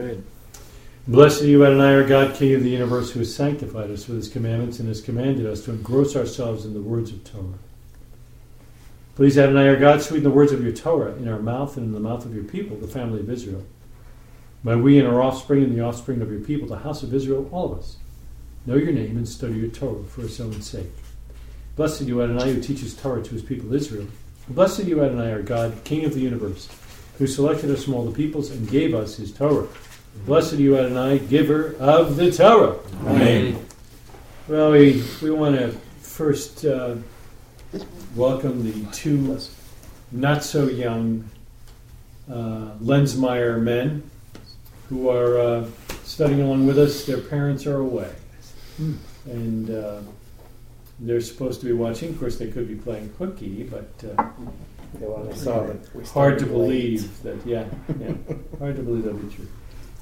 Good. Blessed are you, Adonai, our God, King of the universe, who has sanctified us with his commandments and has commanded us to engross ourselves in the words of Torah. Please, Adonai, our God, sweeten the words of your Torah in our mouth and in the mouth of your people, the family of Israel. May we and our offspring and the offspring of your people, the house of Israel, all of us, know your name and study your Torah for its own sake. Blessed you, Adonai, who teaches Torah to his people Israel. Blessed you, Adonai, our God, King of the universe, who selected us from all the peoples and gave us his Torah. Blessed are you, Adonai, giver of the Torah. Amen. Well, we, we want to first uh, welcome the two not so young uh, Lensmeyer men who are uh, studying along with us. Their parents are away. And uh, they're supposed to be watching. Of course, they could be playing hooky, but uh, They want to saw that hard to started late. believe that, yeah, yeah, hard to believe that'd be true.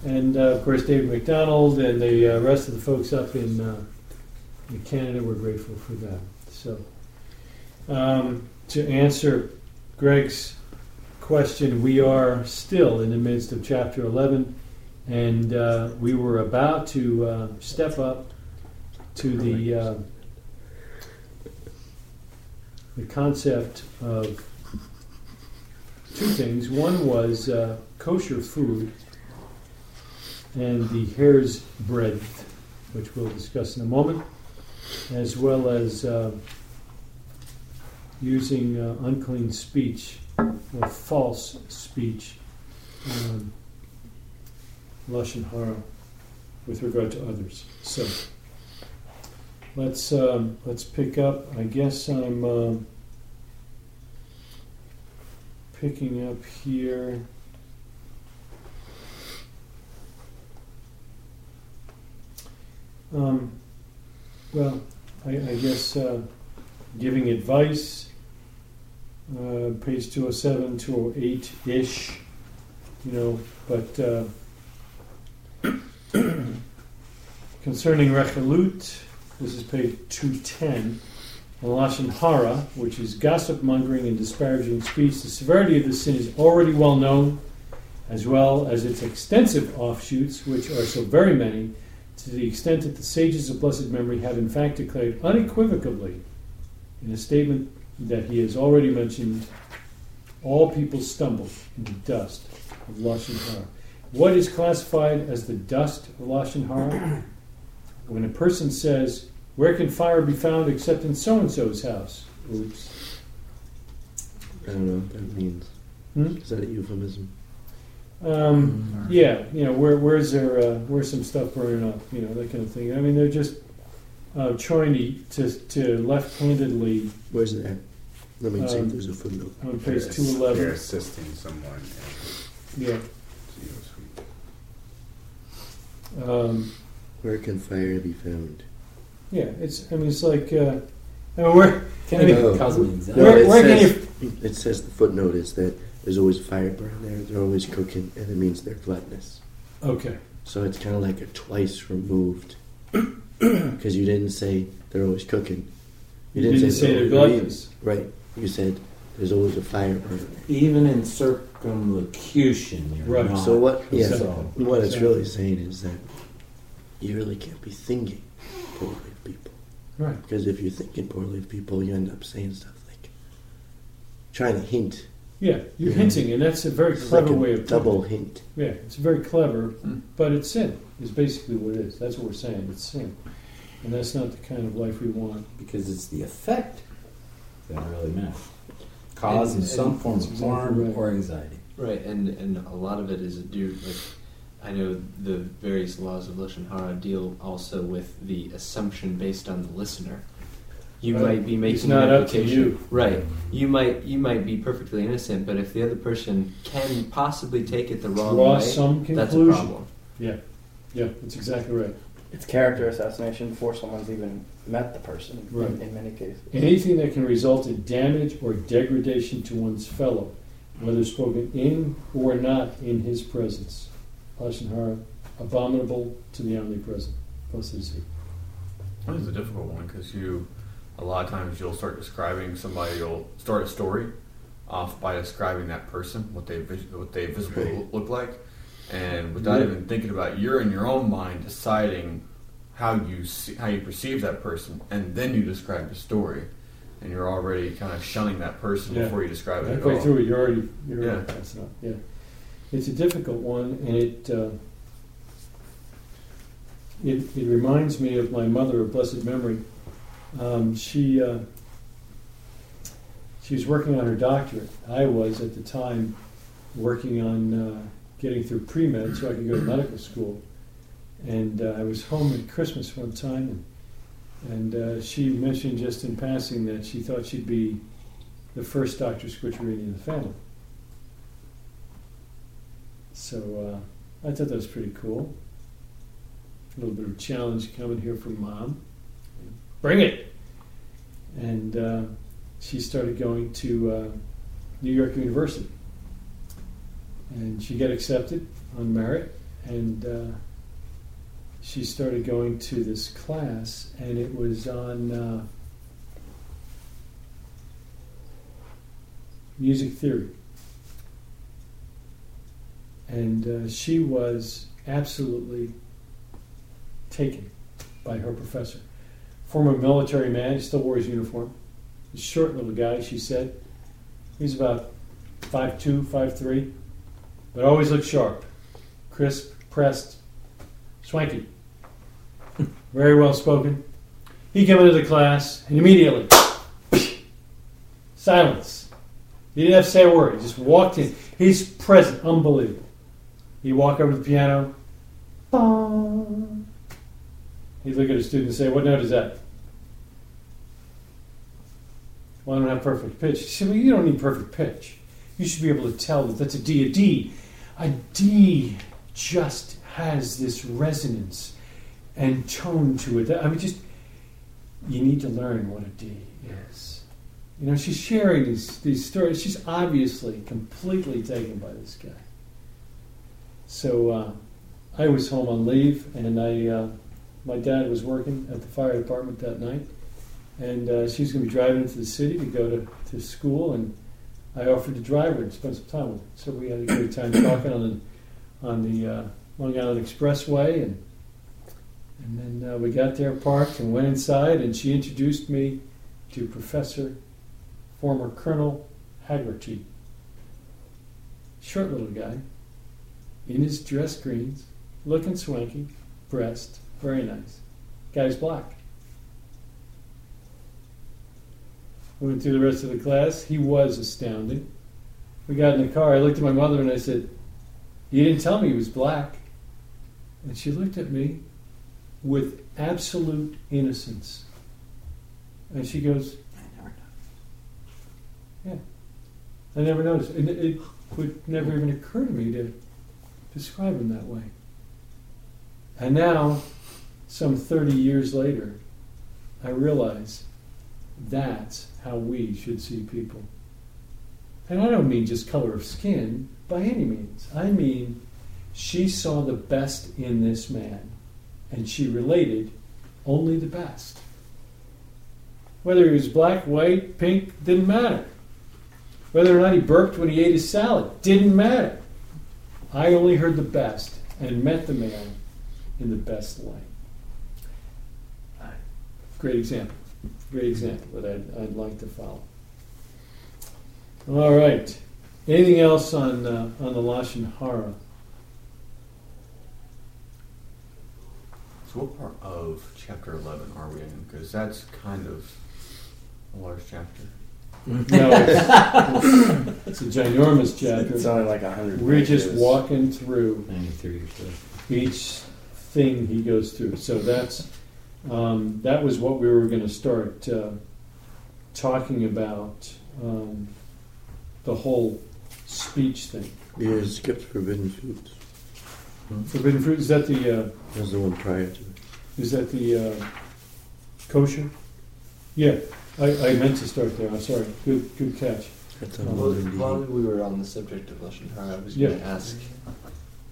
And uh, of course, David McDonald and the uh, rest of the folks up in, uh, in Canada, we're grateful for that. So, um, to answer Greg's question, we are still in the midst of chapter 11, and uh, we were about to uh, step up to the uh, the concept of two things. One was kosher food and the hair's breadth, which we'll discuss in a moment, as well as uh, using uh, unclean speech or false speech, um, lashon hara, with regard to others. So let's um, let's pick up. I guess I'm. um picking up here. Um, well, I, I guess uh, giving advice, uh, page 207, 208 ish, you know, but uh, concerning Rechilut, this is page 210. And Lashon Hara, which is gossip mongering and disparaging speech, the severity of this sin is already well known, as well as its extensive offshoots, which are so very many, to the extent that the sages of blessed memory have in fact declared unequivocally in a statement that he has already mentioned all people stumble into dust of Lashon Hara. What is classified as the dust of Lashon Hara? When a person says, where can fire be found except in so and so's house? Oops. I don't know what that means. Hmm? Is that a euphemism? Um, yeah, you know, where, where's there, uh, where's some stuff burning up, you know, that kind of thing. I mean, they're just uh, trying to, to, to left-handedly Where's it at? Let me see Um, if there's a footnote. on page They're- two They're eleven. assisting someone. Yeah. Um, Where can fire be found? yeah, it's. I mean, it's like. Uh, I mean, where? Can I it cause an anxiety? No, Where- it where can says, It says the footnote is that there's always fire burning there. They're always cooking, and it means they're gluttonous. Okay. So it's kind of like a twice removed. Because you didn't say they're always cooking. You didn't say they're always- gluttonous. Right. You said there's always a fire burning. Even in circumlocution, you're Right. not. So what? Yeah. So, What it's really saying is that you really can't be thinking poorly of people. Right. Because if you're thinking poorly of people, you end up saying stuff like trying to hint. Yeah, you're Yeah. hinting, and that's a very It's clever like a way of putting double it. hint. Yeah, it's very clever, Hmm. but it's sin. Is basically what it is. That's what we're saying. It's sin, and that's not the kind of life we want. because it's the effect that really matters. Cause And- some and form of exactly harm right. or anxiety. Right, and and a lot of it is due. Like, I know the various laws of lashon hara deal also with the assumption based on the listener. You Right. might be making It's not an up to implication. you. Right. You might you might be perfectly innocent, but if the other person can possibly take it the wrong Draw way, some that's a conclusion. problem. Yeah, yeah, that's exactly right. It's character assassination before someone's even met the person Right. in, in many cases. Anything that can result in damage or degradation to one's fellow, whether spoken in or not in his presence. Lashon Hara, abominable to the omnipresent. Blessed is he. That is a difficult one because you, a lot of times, you'll start describing somebody. You'll start a story off by describing that person, what they what they visibly Right. look- like, and without Yeah. even thinking about it, you're in your own mind deciding how you see, how you perceive that person, and then you describe the story, and you're already kind of shunning that person Yeah. before you describe it Halfway through it, you're already you're Yeah. already passing up. Yeah, it's a difficult one, and it uh, it, it reminds me of my mother of blessed memory. Um, she uh, she was working on her doctorate. I was at the time working on uh, getting through pre med so I could go to medical school. And uh, I was home at Christmas one time, and, and uh, she mentioned just in passing that she thought she'd be the first Dr. Squicciarini in the family. So uh, I thought that was pretty cool. A little bit of a challenge coming here from mom. Bring it! And uh, she started going to uh, New York University. And she got accepted on merit, and uh, she started going to this class, and it was on. Uh, music theory. And uh, she was absolutely taken by her professor. Former military man, he still wore his uniform. A short little guy, she said. He's about 5'2, 5'3, but always looked sharp, crisp, pressed, swanky, very well spoken. He came into the class and immediately, silence. He didn't have to say a word. He just walked in. He's present. Unbelievable. He walked over to the piano. Bong. He'd look at a student and say, What note is that? Well, I don't have perfect pitch. He said, Well, you don't need perfect pitch. You should be able to tell that that's a D. A D. A D just has this resonance and tone to it. I mean, just, you need to learn what a D is. You know, she's sharing these, these stories. She's obviously completely taken by this guy. So uh, I was home on leave, and I, uh, my dad was working at the fire department that night, and uh, she was going to be driving into the city to go to, to school, and I offered to drive her and spend some time with her. So we had a great time talking on the on the uh, Long Island Expressway, and and then uh, we got there, parked, and went inside, and she introduced me to Professor former Colonel Haggerty. Short little guy, in his dress greens, looking swanky, breast, very nice. Guy's black. We went through the rest of the class. He was astounding. We got in the car. I looked at my mother and I said, You didn't tell me he was black. And she looked at me with absolute innocence. And she goes, I never noticed. Yeah. I never noticed. And it, it would never even occur to me to describe him that way. And now, some 30 years later, I realize that's how we should see people. And I don't mean just color of skin by any means. I mean, she saw the best in this man, and she related only the best. Whether he was black, white, pink, didn't matter. Whether or not he burped when he ate his salad didn't matter. I only heard the best and met the man in the best light. Great example. Great example that I'd, I'd like to follow. All right. Anything else on uh, on the Lashon Hara? So, what part of chapter 11 are we in? Because that's kind of a large chapter. No, it's, it's a ginormous chapter. It's only like a hundred. We're just walking through 93 or so. each thing he goes through. So that's um, that was what we were going to start uh, talking about um, the whole speech thing. Yeah, it skipped forbidden foods. Forbidden fruit is that the uh, That was the one prior to it. is that the uh, kosher? Yeah, I, I meant to start there. I'm sorry. Good good catch. That's Well, on Well, while we were on the subject of Lashon Hara, I was Yeah. going to ask,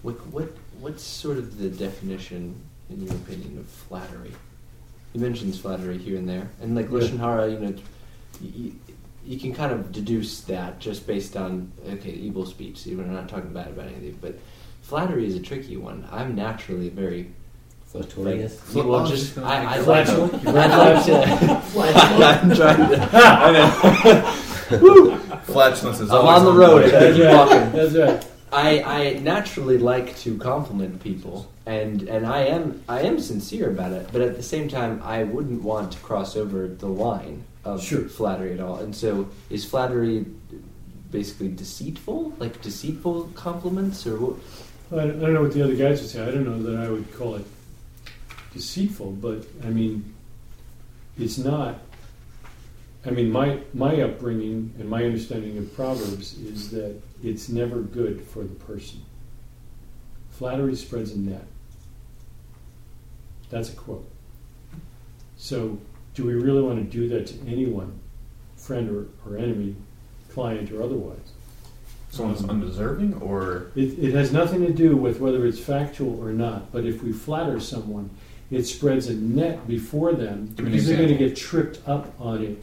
what, what, what's sort of the definition, in your opinion, of flattery? He mentions flattery here and there, and like Yeah. Lashon Hara, you know, you, you can kind of deduce that just based on okay, evil speech. Even we're not talking bad about anything, but flattery is a tricky one. I'm naturally very Flatorious. like, well, Oh, just just I, I be like flatulent? to. I like to. I'm trying to. I know. Flatulence is I'm on the road. point. I keep walking. That's right. I, I naturally like to compliment people, and and I am I am sincere about it. But at the same time, I wouldn't want to cross over the line of Sure. flattery at all. And so, is flattery basically deceitful, like deceitful compliments, or what? I I don't know what the other guys would say. I don't know that I would call it deceitful, but I mean, it's not. I mean, my my upbringing and my understanding of proverbs is that it's never good for the person. Flattery spreads a net. That's a quote. So, do we really want to do that to anyone, friend or, or enemy, client or otherwise? Someone's Um, undeserving, or It, it has nothing to do with whether it's factual or not, but if we flatter someone, it spreads a net before them Give me an because they're going to get tripped up on it.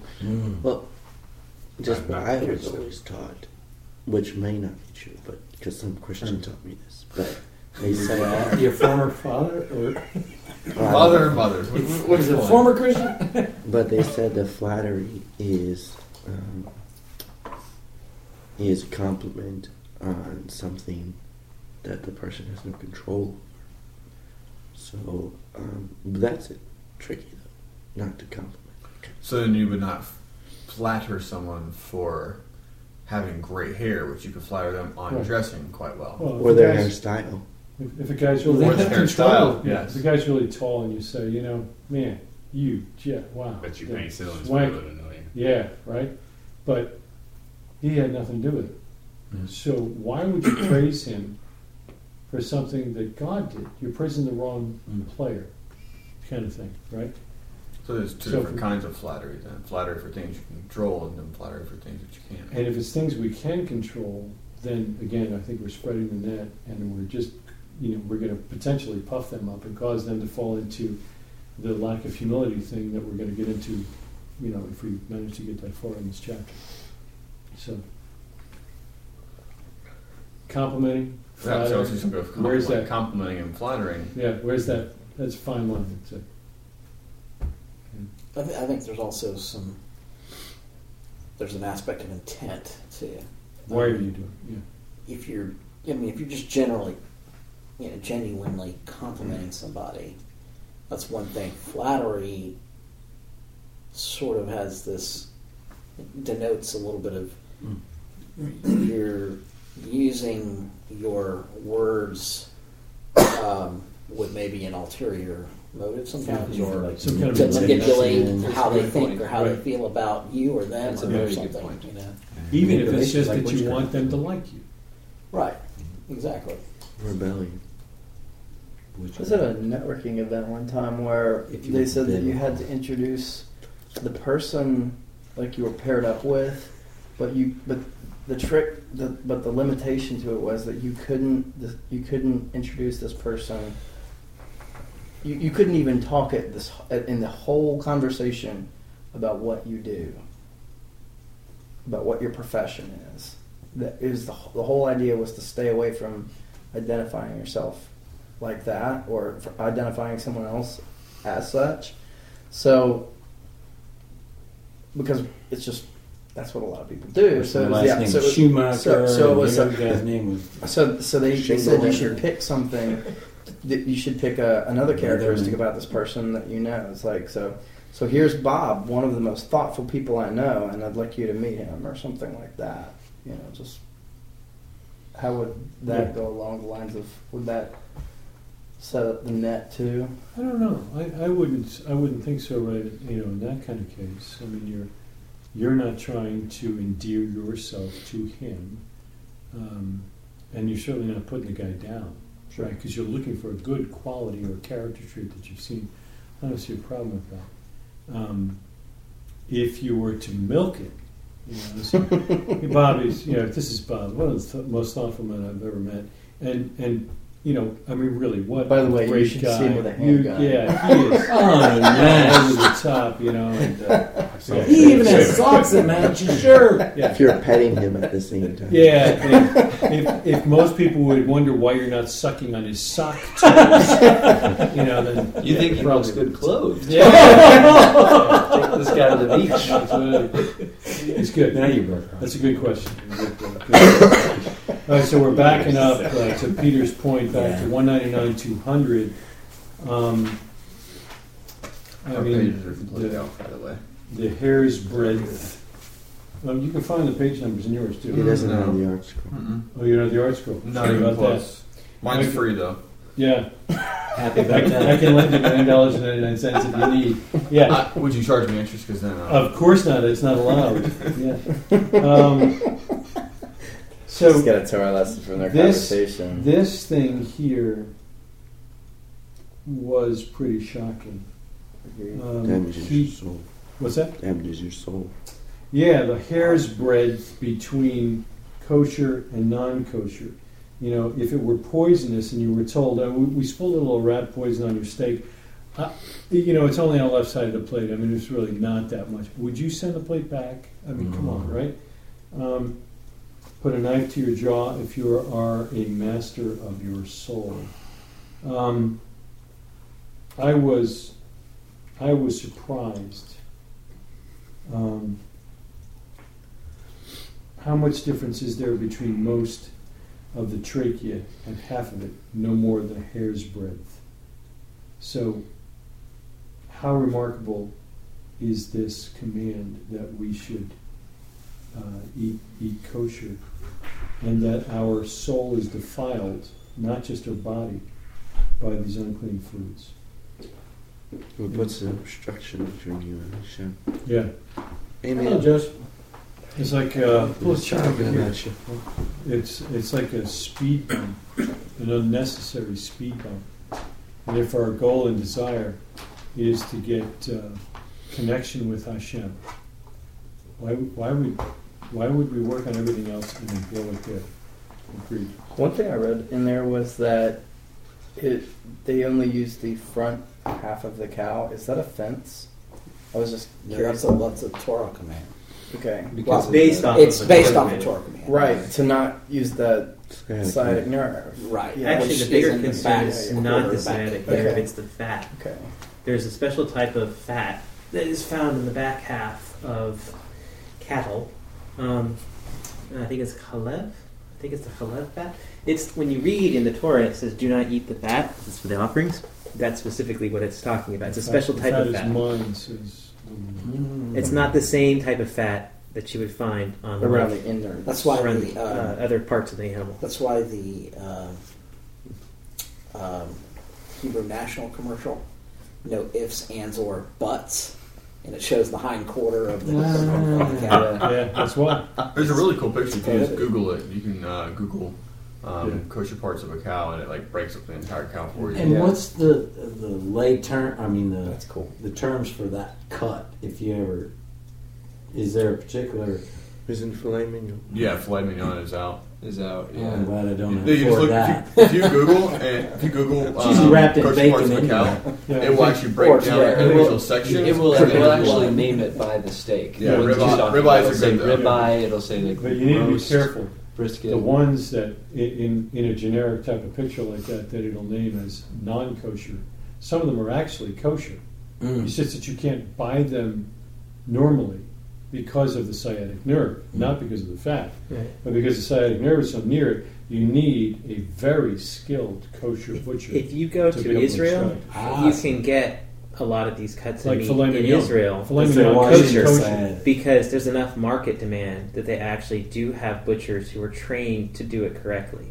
Well, just I'm what I was so- always taught, which may not be true, but because some Christian taught me this, but they said that. Your former father, or father and mother. Which- what is it? Former Christian? But they said that flattery is um, is a compliment on something that the person has no control over. So um, that's it. Tricky though, not to compliment. So then you would not flatter someone for having great hair, which you could flatter them on Right. dressing quite well. Well, Or their a guy's, hairstyle. If, if a guy's really Or the hairstyle, yeah, yes. if a guy's really tall and you say, you know, man, you, yeah, wow, Bet you that paint ceilings swank- for a living. Yeah, right. But he had nothing to do with it. Yeah. So why would you praise him for something that God did? You're praising the wrong Mm. player, kind of thing, right? So there's two So different for- kinds of flattery then. Flattery for things you can control and then flattery for things that you can't. And if it's things we can control, then again, I think we're spreading the net, and we're just, you know, we're going to potentially puff them up and cause them to fall into the lack of humility thing that we're going to get into, you know, if we manage to get that far in this chapter. So, complimenting, That's flattering, also some good Where's that? complimenting and flattering. yeah, where's that? That's a fine line. It's a, I, th- I think there's also some. There's an aspect of intent too. why are you doing? Yeah. If you're, I mean, if you're just generally, you know, genuinely complimenting somebody, that's one thing. Flattery sort of has this denotes a little bit of you're using your words um, with maybe an ulterior motive sometimes, or like Some kind of to manipulation. manipulate how they think point. or how they feel about you or them That's a or very good something. point. You know, Even if it's just like that you want them to like you. right? Exactly. Rebellion. Which Was it a networking event one time where If they said that you had to introduce the person like you were paired up with, but you but the trick the, but the limitation to it was that you couldn't you couldn't introduce this person. You, you couldn't even talk at this in the whole conversation about what you do, about what your profession is. That is the the whole idea was to stay away from identifying yourself like that or identifying someone else as such. So, because it's just that's what a lot of people do. So, my it was- yeah, so, Schumacher. so- so it was guy's name was so, so they, they said you should pick something. That you should pick a, another characteristic about this person that you know. It's like so. So here's Bob, one of the most thoughtful people I know, and I'd like you to meet him, or something like that. You know, just how would that Yeah. go along the lines of would that set up the net too? I don't know. I, I wouldn't. I wouldn't think so. Right. You know, in that kind of case, I mean, you're you're not trying to endear yourself to him, um, and you're certainly not putting the guy down, right? Because you're looking for a good quality or character trait that you've seen. I don't see a problem with that. Um, if you were to milk it, you know, so, Bob is. You know, this is Bob, one of the th- most thoughtful men I've ever met, and and. You know, I mean, really, what? By the way, you great should guy. see him with a You- handgun. Yeah, he is. Oh, Yeah, over the top, you know. And, uh, So- Yeah. He even has socks that match his shirt. If you're petting him at the same time. yeah, if, if most people would wonder why you're not sucking on his sock toes, you know, then You think he probably- looks good clothed? Yeah, Take this guy to the beach. That's it's good. Now you broke. That's a good question. All right, so we're backing up uh, to Peter's point, back to 199, 200. Um, I Our mean, pages are completely the, out, by the way. the hair's breadth. Well, you can find the page numbers in yours He too. doesn't No. have the ArtScroll. Mm-mm. Oh, you're not the art school. Not Sorry even about close. Mine's Okay. free though. Yeah, Happy I about can, I that. can lend you nine dollars and ninety nine cents if you need. Yeah, Uh, would you charge me interest? Because then. Uh, of course not. It's not allowed. Yeah. Um, so Just get a Torah lesson from their this- conversation. This thing here was pretty shocking. Um, Damages he- your soul. what's that? Damages your soul. Yeah, the hair's breadth between kosher and non-kosher. You know, if it were poisonous and you were told, oh, we, we spilled a little rat poison on your steak, uh, you know, it's only on the left side of the plate. I mean, it's really not that much. Would you send the plate back? I mean, come on, right? Um, put a knife to your jaw if you are a master of your soul. Um, I was, I was surprised. Um, how much difference is there between most of the trachea and half of it? No more than a hair's breadth. So, how remarkable is this command that we should uh, eat, eat kosher and that our soul is defiled, not just our body, by these unclean foods? What puts an obstruction between you and Hashem? Yeah. Amen. Hello, Josh. It's like uh, pull a over here. It's it's like a speed bump, an unnecessary speed bump. And if our goal and desire is to get uh, connection with Hashem, why why would why would we work on everything else and then blow it there? Agreed. One thing I read in there was that it they only use the front half of the cow. Is that a fence? I was just Yeah, curious. that's a, that's a Torah command. Okay, Because Well, based the- off It's of a based Torah off a command. Torah command. right to not use the Sciatic sciatic nerve. nerve. Right. Yeah, Actually, the bigger is in the concern back is quarter not the back. sciatic Okay. nerve; it's the fat. Okay. There's a special type of fat that is found in the back half of cattle. Um, I think it's chalev. I think it's the chalev fat. It's when you read in the Torah, it says, "Do not eat the fat." It's for the offerings. That's specifically what it's talking about. It's a special type fat of is fat. mine, says the Mm. It's not the same type of fat that you would find on the Around the inner. That's why around the, the, uh, uh, other parts of the animal. That's why the uh, um, Hebrew National commercial, no ifs, ands, or buts, and it shows the hind quarter of the, of the cow. Yeah, that's why. There's a really cool picture if you just Google it. You can uh, Google um, Yeah. kosher parts of a cow, and it like breaks up the entire cow for you. And Yeah. what's the the lay term? I mean the That's cool. the terms for that cut. If you ever, is there a particular? Isn't filet mignon? yeah, filet mignon is out. Is out. Oh, Yeah. I'm glad I don't You just afford look- that. If you, if you Google and if you Google It's usually um, wrapped in kosher bacon parts of a cow, Yeah, it will actually break Or, down yeah, the it will- individual sections. It will, it will actually name it by the steak. Yeah, When ribeye- you're ribeyes are say good. Ribeye. It'll say like But you need to be careful. Brisket. The ones that i- in in a generic type of picture like that that it'll name as non-kosher, some of them are actually kosher. Mm. It's just that you can't buy them normally because of the sciatic nerve, not because of the fat, but because the sciatic nerve is so near it. You need a very skilled kosher butcher. If you go to to, able to Israel. Ah, you can get a lot of these cuts Like of meat in. Israel Filet That's mignon their kosher, kosher. because there's enough market demand that they actually do have butchers who are trained to do it correctly.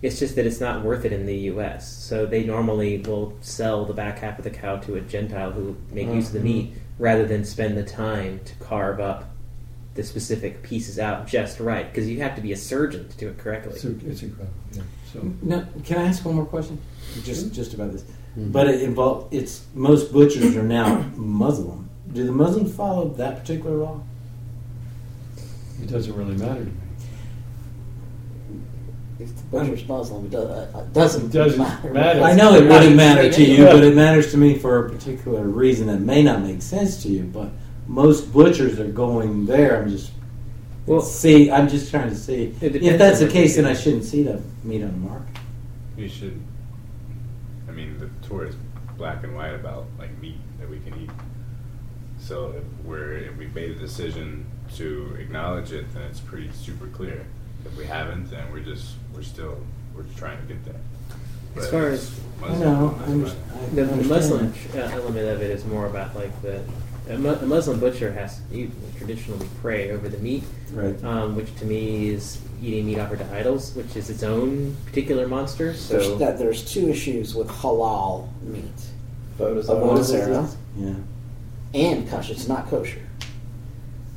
It's just that it's not worth it in the U.S. So they normally will sell the back half of the cow to a Gentile who make use of the Mhm. meat rather than spend the time to carve up the specific pieces out just right because you have to be a surgeon to do it correctly. It's, it's incredible. Yeah. So No, can I ask one more question? Just just about this. Mhm. But it involve it's most butchers are now Muslim. Do the Muslims follow that particular law? it doesn't really matter to me. If the butcher's Muslim, it does, uh, doesn't, It doesn't matter. matter. I know it wouldn't matter to you, but it matters to me for a particular reason that may not make sense to you. But most butchers are going there. I'm just Well- see, I'm just trying to see. If that's the case, you then. I shouldn't see the meat on the mark. You should. I mean, the Torah is black and white about like meat that we can eat. So if we're if we made a decision to acknowledge it, then it's pretty super clear. If we haven't, then we're just we're still we're trying to get there. As far as- I Muslim- know. I Muslim- understand. I The, the Muslim uh, element of it is more about like the a, mu- a Muslim butcher has to eat, traditionally pray over the meat, Right. um, which to me is eating meat offered to idols, which is its own particular monster. So There's, that, there's two issues with halal meat. Photos Avodah of zarah Yeah. and kosher. It's not kosher.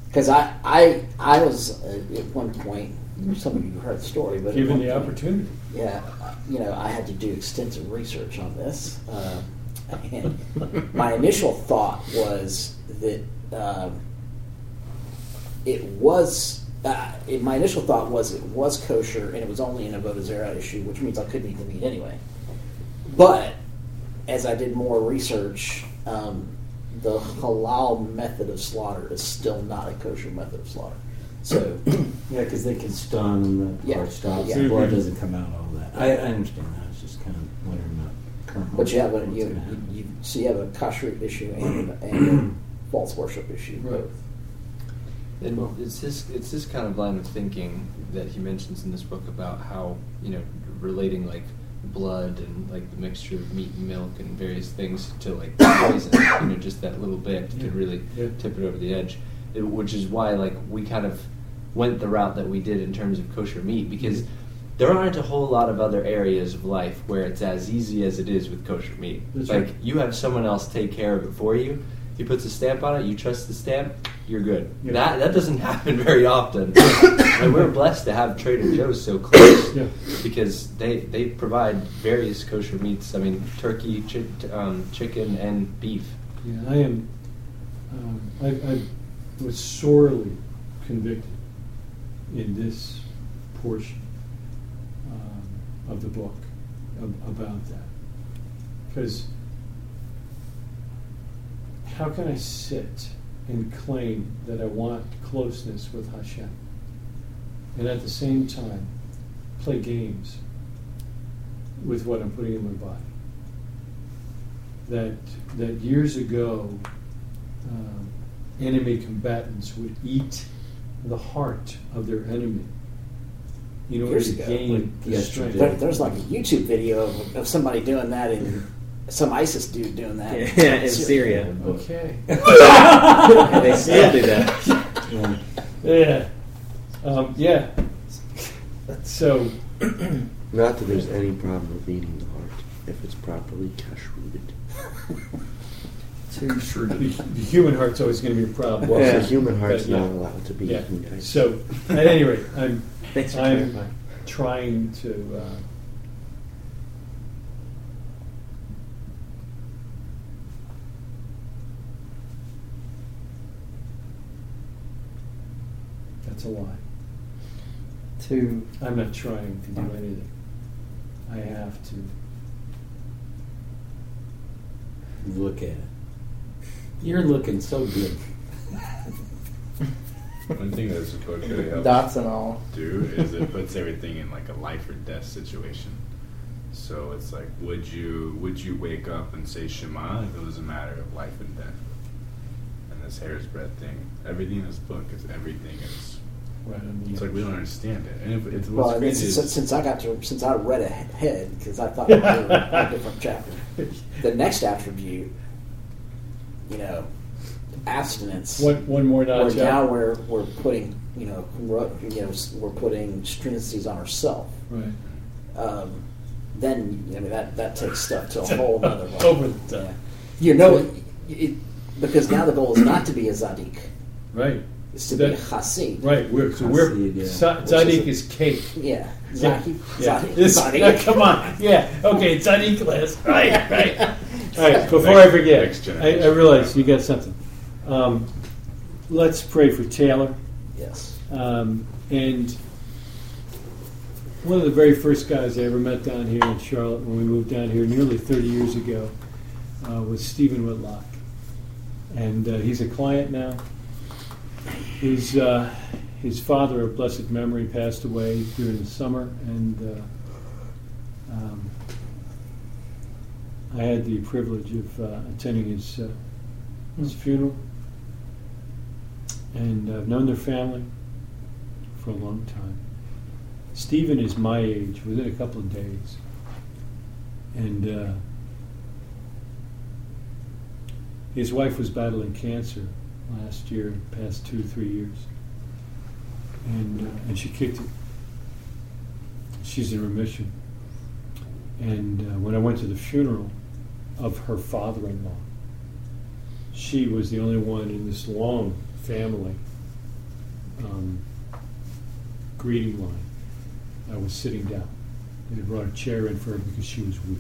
Because I, I, I was uh, at one point. Some of you heard the story, but Given the opportunity. yeah, uh, you know, I had to do extensive research on this. Uh, and my initial thought was that um, it was. Uh, it, my initial thought was it was kosher and it was only an avodah zarah issue, which means I couldn't eat the meat anyway. But as I did more research, um, the halal method of slaughter is still not a kosher method of slaughter. So Yeah, because they can stun and the Yeah. part stops. Yeah. The blood Mhm. doesn't come out. All that. I, I understand that. I was just kind of wondering about current. But you have a you, gonna you, you so you have a kashrut issue and, and a false worship issue. Right. both. And it's this it's this kind of line of thinking that he mentions in this book about how you know relating like blood and like the mixture of meat and milk and various things to like poison. you know, just that little bit Yeah. could really Yeah. tip it over the edge. It- which is why like we kind of went the route that we did in terms of kosher meat because there aren't a whole lot of other areas of life where it's as easy as it is with kosher meat. That's like right. you have someone else take care of it for you. He puts a stamp on it. You trust the stamp. You're good. Yeah. That that doesn't happen very often. and we're blessed to have Trader Joe's so close Yeah. because they they provide various kosher meats. I mean, turkey, chi- um, chicken, and beef. Yeah, I am. Um, I, I was sorely convicted in this portion um, of the book ab- about that, because how can I sit and claim that I want closeness with Hashem, and at the same time play games with what I'm putting in my body? that that years ago um, enemy combatants would eat the heart of their enemy in order Years to ago. gain the strength. There, there's like a YouTube video of, of somebody doing that in some ISIS dude doing that. yeah, in Syria, Okay. and they still do that. Yeah. Yeah. Um, yeah. So Not that there's any problem with eating the heart if it's properly kashrooted. Two the, the human heart's always going to be a problem. Well, Yeah. the human heart's But, yeah. not allowed to be Yeah. eaten. So at any rate, I'm Thanks for I'm clarifying. trying to. Uh, that's a lie. two I'm not trying to do anything. I have to. Look at it. You're looking so good. One thing that this book really helps dots and all. do is it puts everything in like a life or death situation. So it's like, would you would you wake up and say Shema if it was a matter of life and death? And this hair's breadth thing, everything in this book is everything is. Right It's like we don't understand it, and if it's Well, what's I great mean, is since, since I got to since I read ahead because I thought it was a different chapter. The next attribute, you know, abstinence. One, one more where notch now we're we're putting you know you know we're putting stringencies on ourselves. Right. Um, then I mean that that takes stuff to a whole other level. Over the top. You know, it, because now the goal is not to be a zaddik; Right. it's to be a That- hasid. Right. We're, so we're Hasid, yeah. Sa- Which Tzaddik is is cake. Yeah, Yeah. zaddik. Yeah. zaddik, This- zaddik. come on. Yeah. Okay. Tzaddik class. Right. Right. All right. Before I Next- forget, next I, I generation. realize you got something. Um, let's pray for Taylor. Yes. Um, and one of the very first guys I ever met down here in Charlotte when we moved down here nearly 30 years ago uh, was Stephen Whitlock. And uh, he's a client now. He's, uh, his father of blessed memory passed away during the summer, and uh, um, I had the privilege of uh, attending his uh, his funeral, and I've known their family for a long time. Stephen is my age, within a couple of days, and uh, his wife was battling cancer last year, past two three years, and uh, and she kicked it. She's in remission. And uh, when I went to the funeral of her father-in-law, she was the only one in this long family um, greeting line. I was sitting down. They brought a chair in for her because she was weak.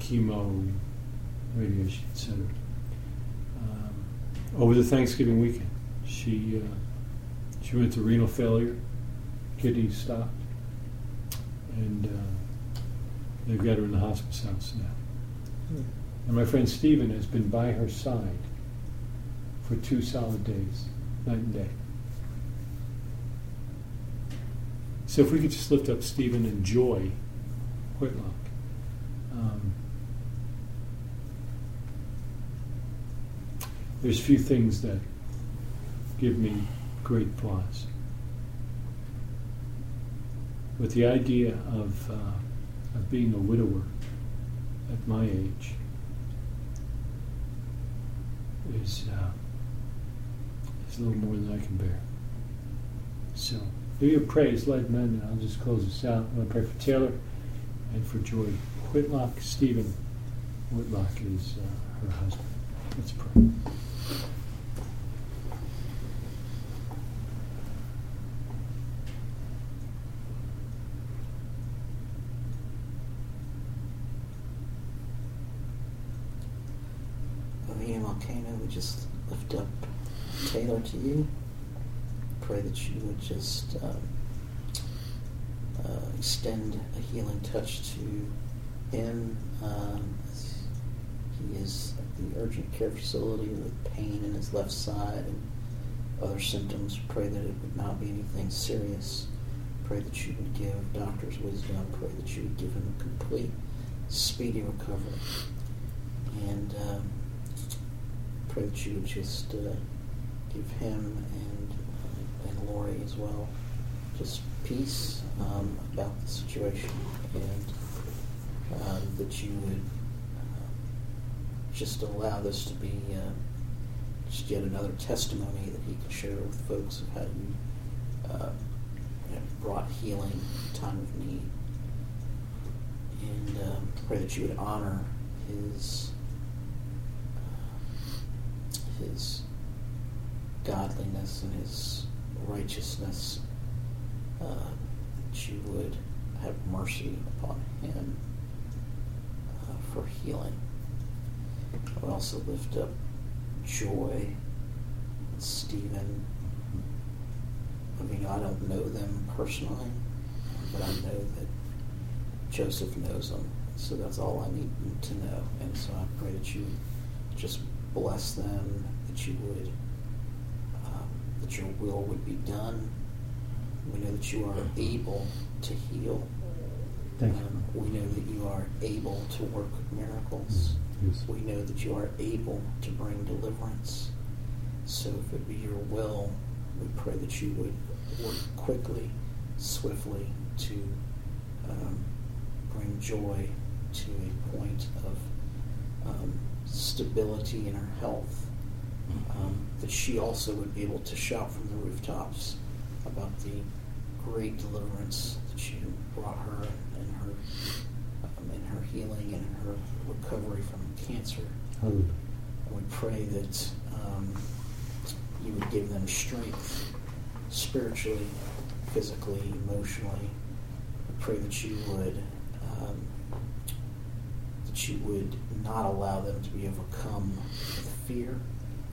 Chemo, radiation, etc. Um, over the Thanksgiving weekend, she uh, she went to renal failure, kidneys stopped, and uh, they've got her in the hospice house now. And my friend Stephen has been by her side for two solid days, night and day. So if we could just lift up Stephen and Joy Whitlock. Um, there's few things that give me great pause. But the idea of, uh, of being a widower at my age is, uh, is a little more than I can bear. So, do your praise, led men, and I'll just close this out. I want to pray for Taylor and for Joy Whitlock. Stephen Whitlock is uh, her husband. Let's pray. Just lift up Taylor to you. Pray that you would just um, uh, extend a healing touch to him um, he is at the urgent care facility with pain in his left side and other symptoms. Pray that it would not be anything serious. Pray that you would give doctors wisdom. Pray that you would give him a complete, speedy recovery. And um, that you would just uh, give him and uh, and Lori as well just peace um, about the situation, and um, that you would uh, just allow this to be uh, just yet another testimony that he can share with folks of how you, uh, you know, brought healing time of need, and um, pray that you would honor his his godliness and his righteousness, uh, that you would have mercy upon him uh, for healing. I would also lift up Joy and Stephen. I mean, I don't know them personally, but I know that Joseph knows them. So that's all I need to know. And so I pray that you just bless them, that you would, um, that your will would be done. We know that you are able to heal. Thank you. Um, we know that you are able to work miracles. Yes. We know that you are able to bring deliverance. So if it be your will, we pray that you would work quickly, swiftly to um, bring joy to a point of um, stability in her health. Um, that she also would be able to shout from the rooftops about the great deliverance that you brought her and her um, in her healing and in her recovery from cancer. Hallelujah. And we pray that um, you would give them strength spiritually, physically, emotionally. We pray that you would um, that you would not allow them to be overcome with fear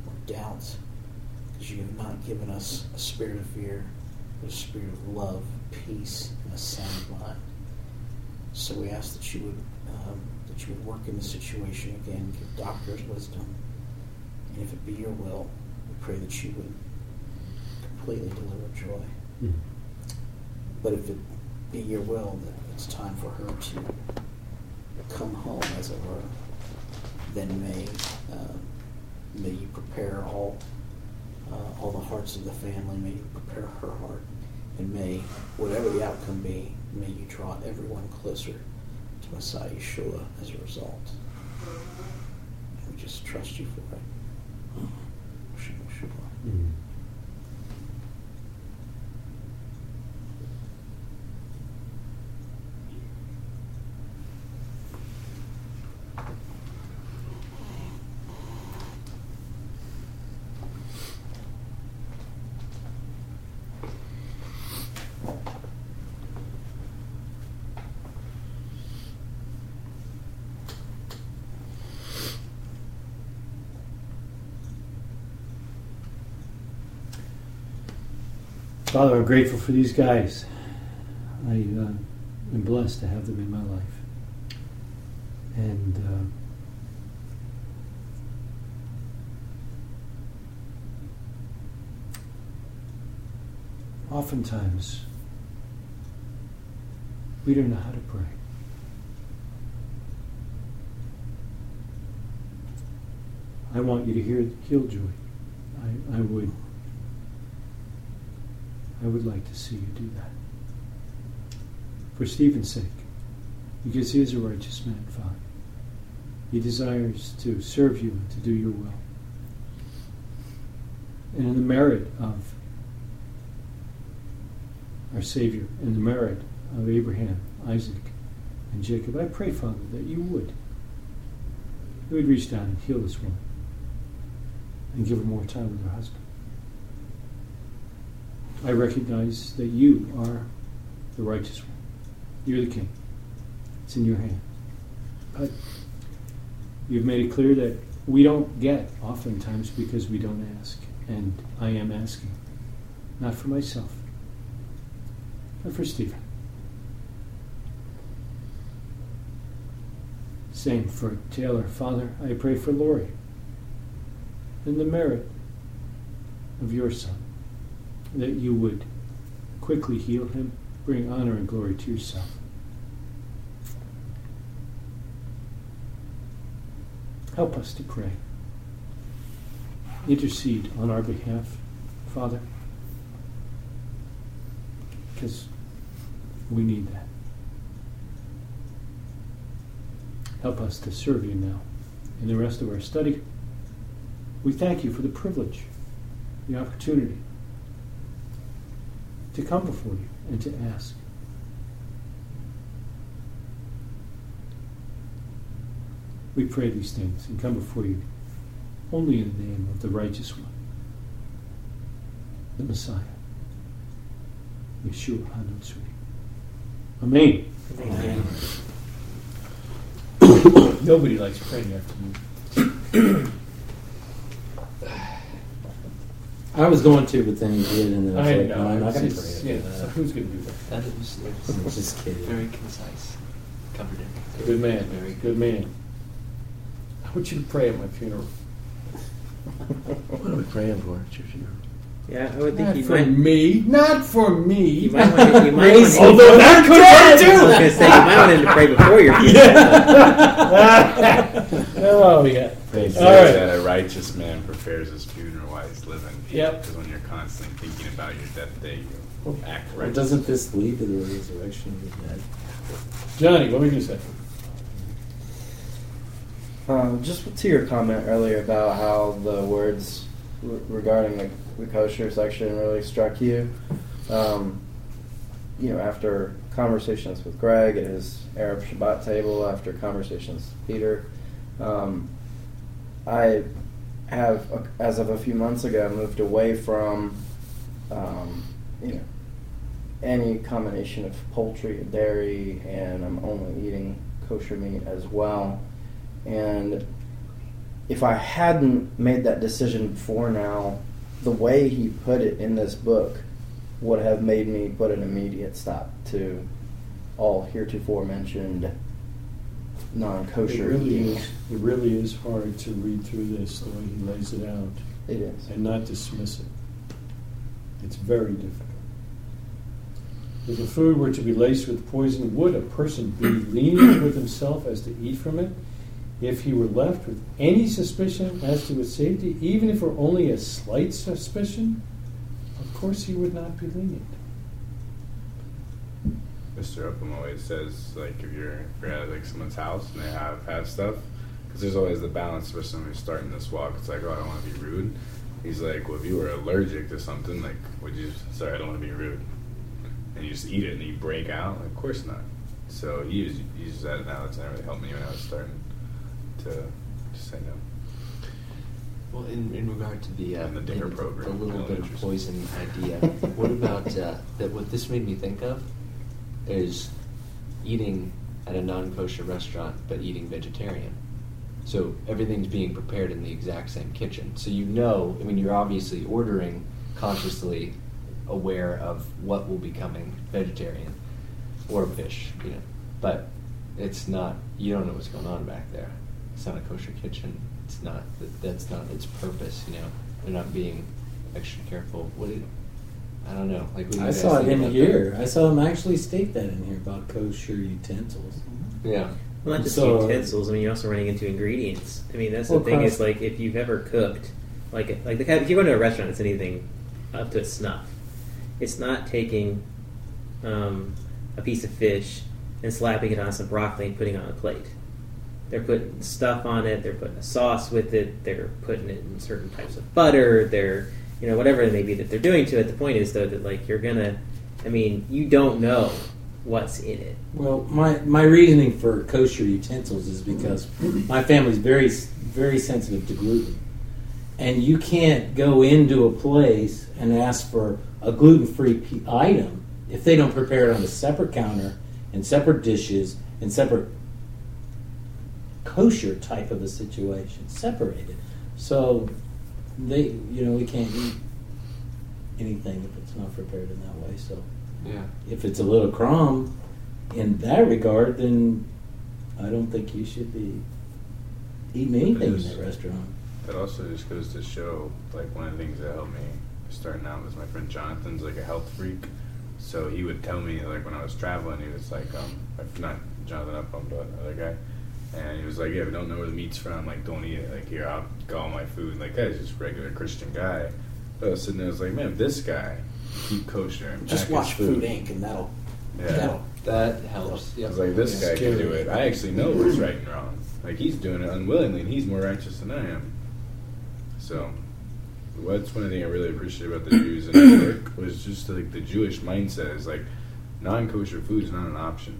or doubt, because you have not given us a spirit of fear, but a spirit of love, peace, and a sound mind. So we ask that you would um, that you would work in the situation again, give doctors wisdom, and if it be your will, we pray that you would completely deliver joy. Mhm. But if it be your will that it's time for her to come home, as it were, then may uh, may you prepare all uh, all the hearts of the family. May you prepare her heart, and may whatever the outcome be, may you draw everyone closer to Messiah Yeshua as a result. And we just trust you for it. Hashem Father, I'm grateful for these guys. I uh, am blessed to have them in my life. And uh, oftentimes, we don't know how to pray. I want you to hear heal joy. I, I would I would like to see you do that. For Stephen's sake, because he is a righteous man, Father. He desires to serve you and to do your will. And in the merit of our Savior, in the merit of Abraham, Isaac, and Jacob, I pray, Father, that you would. You would reach down and heal this woman and give her more time with her husband. I recognize that you are the righteous one. You're the king. It's in your hand. But you've made it clear that we don't get oftentimes because we don't ask. And I am asking. Not for myself, but for Stephen. Same for Taylor. Father, I pray for Lori. In the merit of your son that you would quickly heal him, bring honor and glory to yourself. Help us to pray. Intercede on our behalf, Father, because we need that. Help us to serve you now. In the rest of our study, we thank you for the privilege, the opportunity to come before you and to ask. We pray these things and come before you only in the name of the righteous one, the Messiah, Yeshua HaNatsuri. Amen. Amen. Nobody likes praying after you. I was going to, but then he did, and then I was I like, know. no, I'm not going to it's- pray. yeah, so who's going to do that? That was, it I'm was just kidding. very concise. Covered everything. Good man. Very Good man. I want you to pray at my funeral. What are we praying for at your funeral? Yeah, I would think Not you for might. me. Not for me. You might want to. You might want to. Although that could I was work going to say you might want him to pray before your funeral. oh yeah. They say All right. that a righteous man prepares his funeral while he's living. Yep. Because when you're constantly thinking about your death day, you act Well, right. doesn't this lead to the resurrection of the dead? Johnny, what were you going to say? Um, just to your comment earlier about how the words re- regarding the, the kosher section really struck you. Um, you know, after conversations with Greg at his Erev Shabbat table, after conversations with Peter, um, I have, as of a few months ago, moved away from, um, you know, any combination of poultry and dairy, and I'm only eating kosher meat as well. And if I hadn't made that decision before now, the way he put it in this book would have made me put an immediate stop to all heretofore mentioned non It kosher really, eating. is, it really is hard to read through this the way he lays it out It is. and not dismiss it. It's very difficult. If the food were to be laced with poison, would a person be lenient with himself as to eat from it? If he were left with any suspicion as to its safety, even if it were only a slight suspicion, of course he would not be lenient. Mr. Upham always says like if you're if you're at like someone's house and they have have stuff, because there's always the balance for someone who's starting this walk. It's like oh I don't want to be rude. He's like well if you were allergic to something like would you sorry I don't want to be rude, and you just eat it and you break out. Of course not. So he uses, he uses that analogy that really helped me when I was starting to say no. Well, in, in regard to the uh, the the- program, the little bit of poison idea, what about uh, that? What this made me think of is eating at a non-kosher restaurant, but eating vegetarian. So everything's being prepared in the exact same kitchen. So you know, I mean, you're obviously ordering consciously aware of what will be coming vegetarian or fish, you know. But it's not. You don't know what's going on back there. It's not a kosher kitchen. It's not. That's not its purpose. You know, they're not being extra careful. What? It, I don't know. Like what do you I saw it in about here. I saw him actually state that in here about kosher utensils. that? Yeah. Well, not just So- utensils. I mean, you're also running into ingredients. I mean, that's the thing cross- is like if you've ever cooked, like like the, if you go to a restaurant, it's anything up to snuff. It's not taking um, a piece of fish and slapping it on some broccoli and putting it on a plate. They're putting stuff on it. They're putting a sauce with it. They're putting it in certain types of butter. They're you know whatever it may be that they're doing to it. The point is though that like you're gonna, I mean, you don't know what's in it. Well, my, my reasoning for kosher utensils is because my family's very very sensitive to gluten, and you can't go into a place and ask for a gluten free item if they don't prepare it on a separate counter and separate dishes and separate kosher type of a situation, separated. So they, you know, we can't eat anything if it's not prepared in that way. So Yeah. if it's a little crumb in that regard, then I don't think you should be eating anything in that restaurant. That also just goes to show, like, one of the things that helped me starting out was my friend Jonathan's like a health freak. So he would tell me, like, when I was traveling, he was like, um, if not Jonathan Upham, but another guy. And he was like, yeah, if you don't know where the meat's from, like, don't eat it. Like, here, I'll go all my food. Like, that is just regular Christian guy. But I was sitting there, I was like, man, this guy keep kosher and Just watch his Food Inc. and that'll Yeah. that'll That helps. I was like, this Yeah. guy can do it. I actually know what's right and wrong. Like he's doing it unwillingly, and he's more righteous than I am. So, what's one thing I really appreciate about the Jews in New York was just like the Jewish mindset is like non-kosher food is not an option.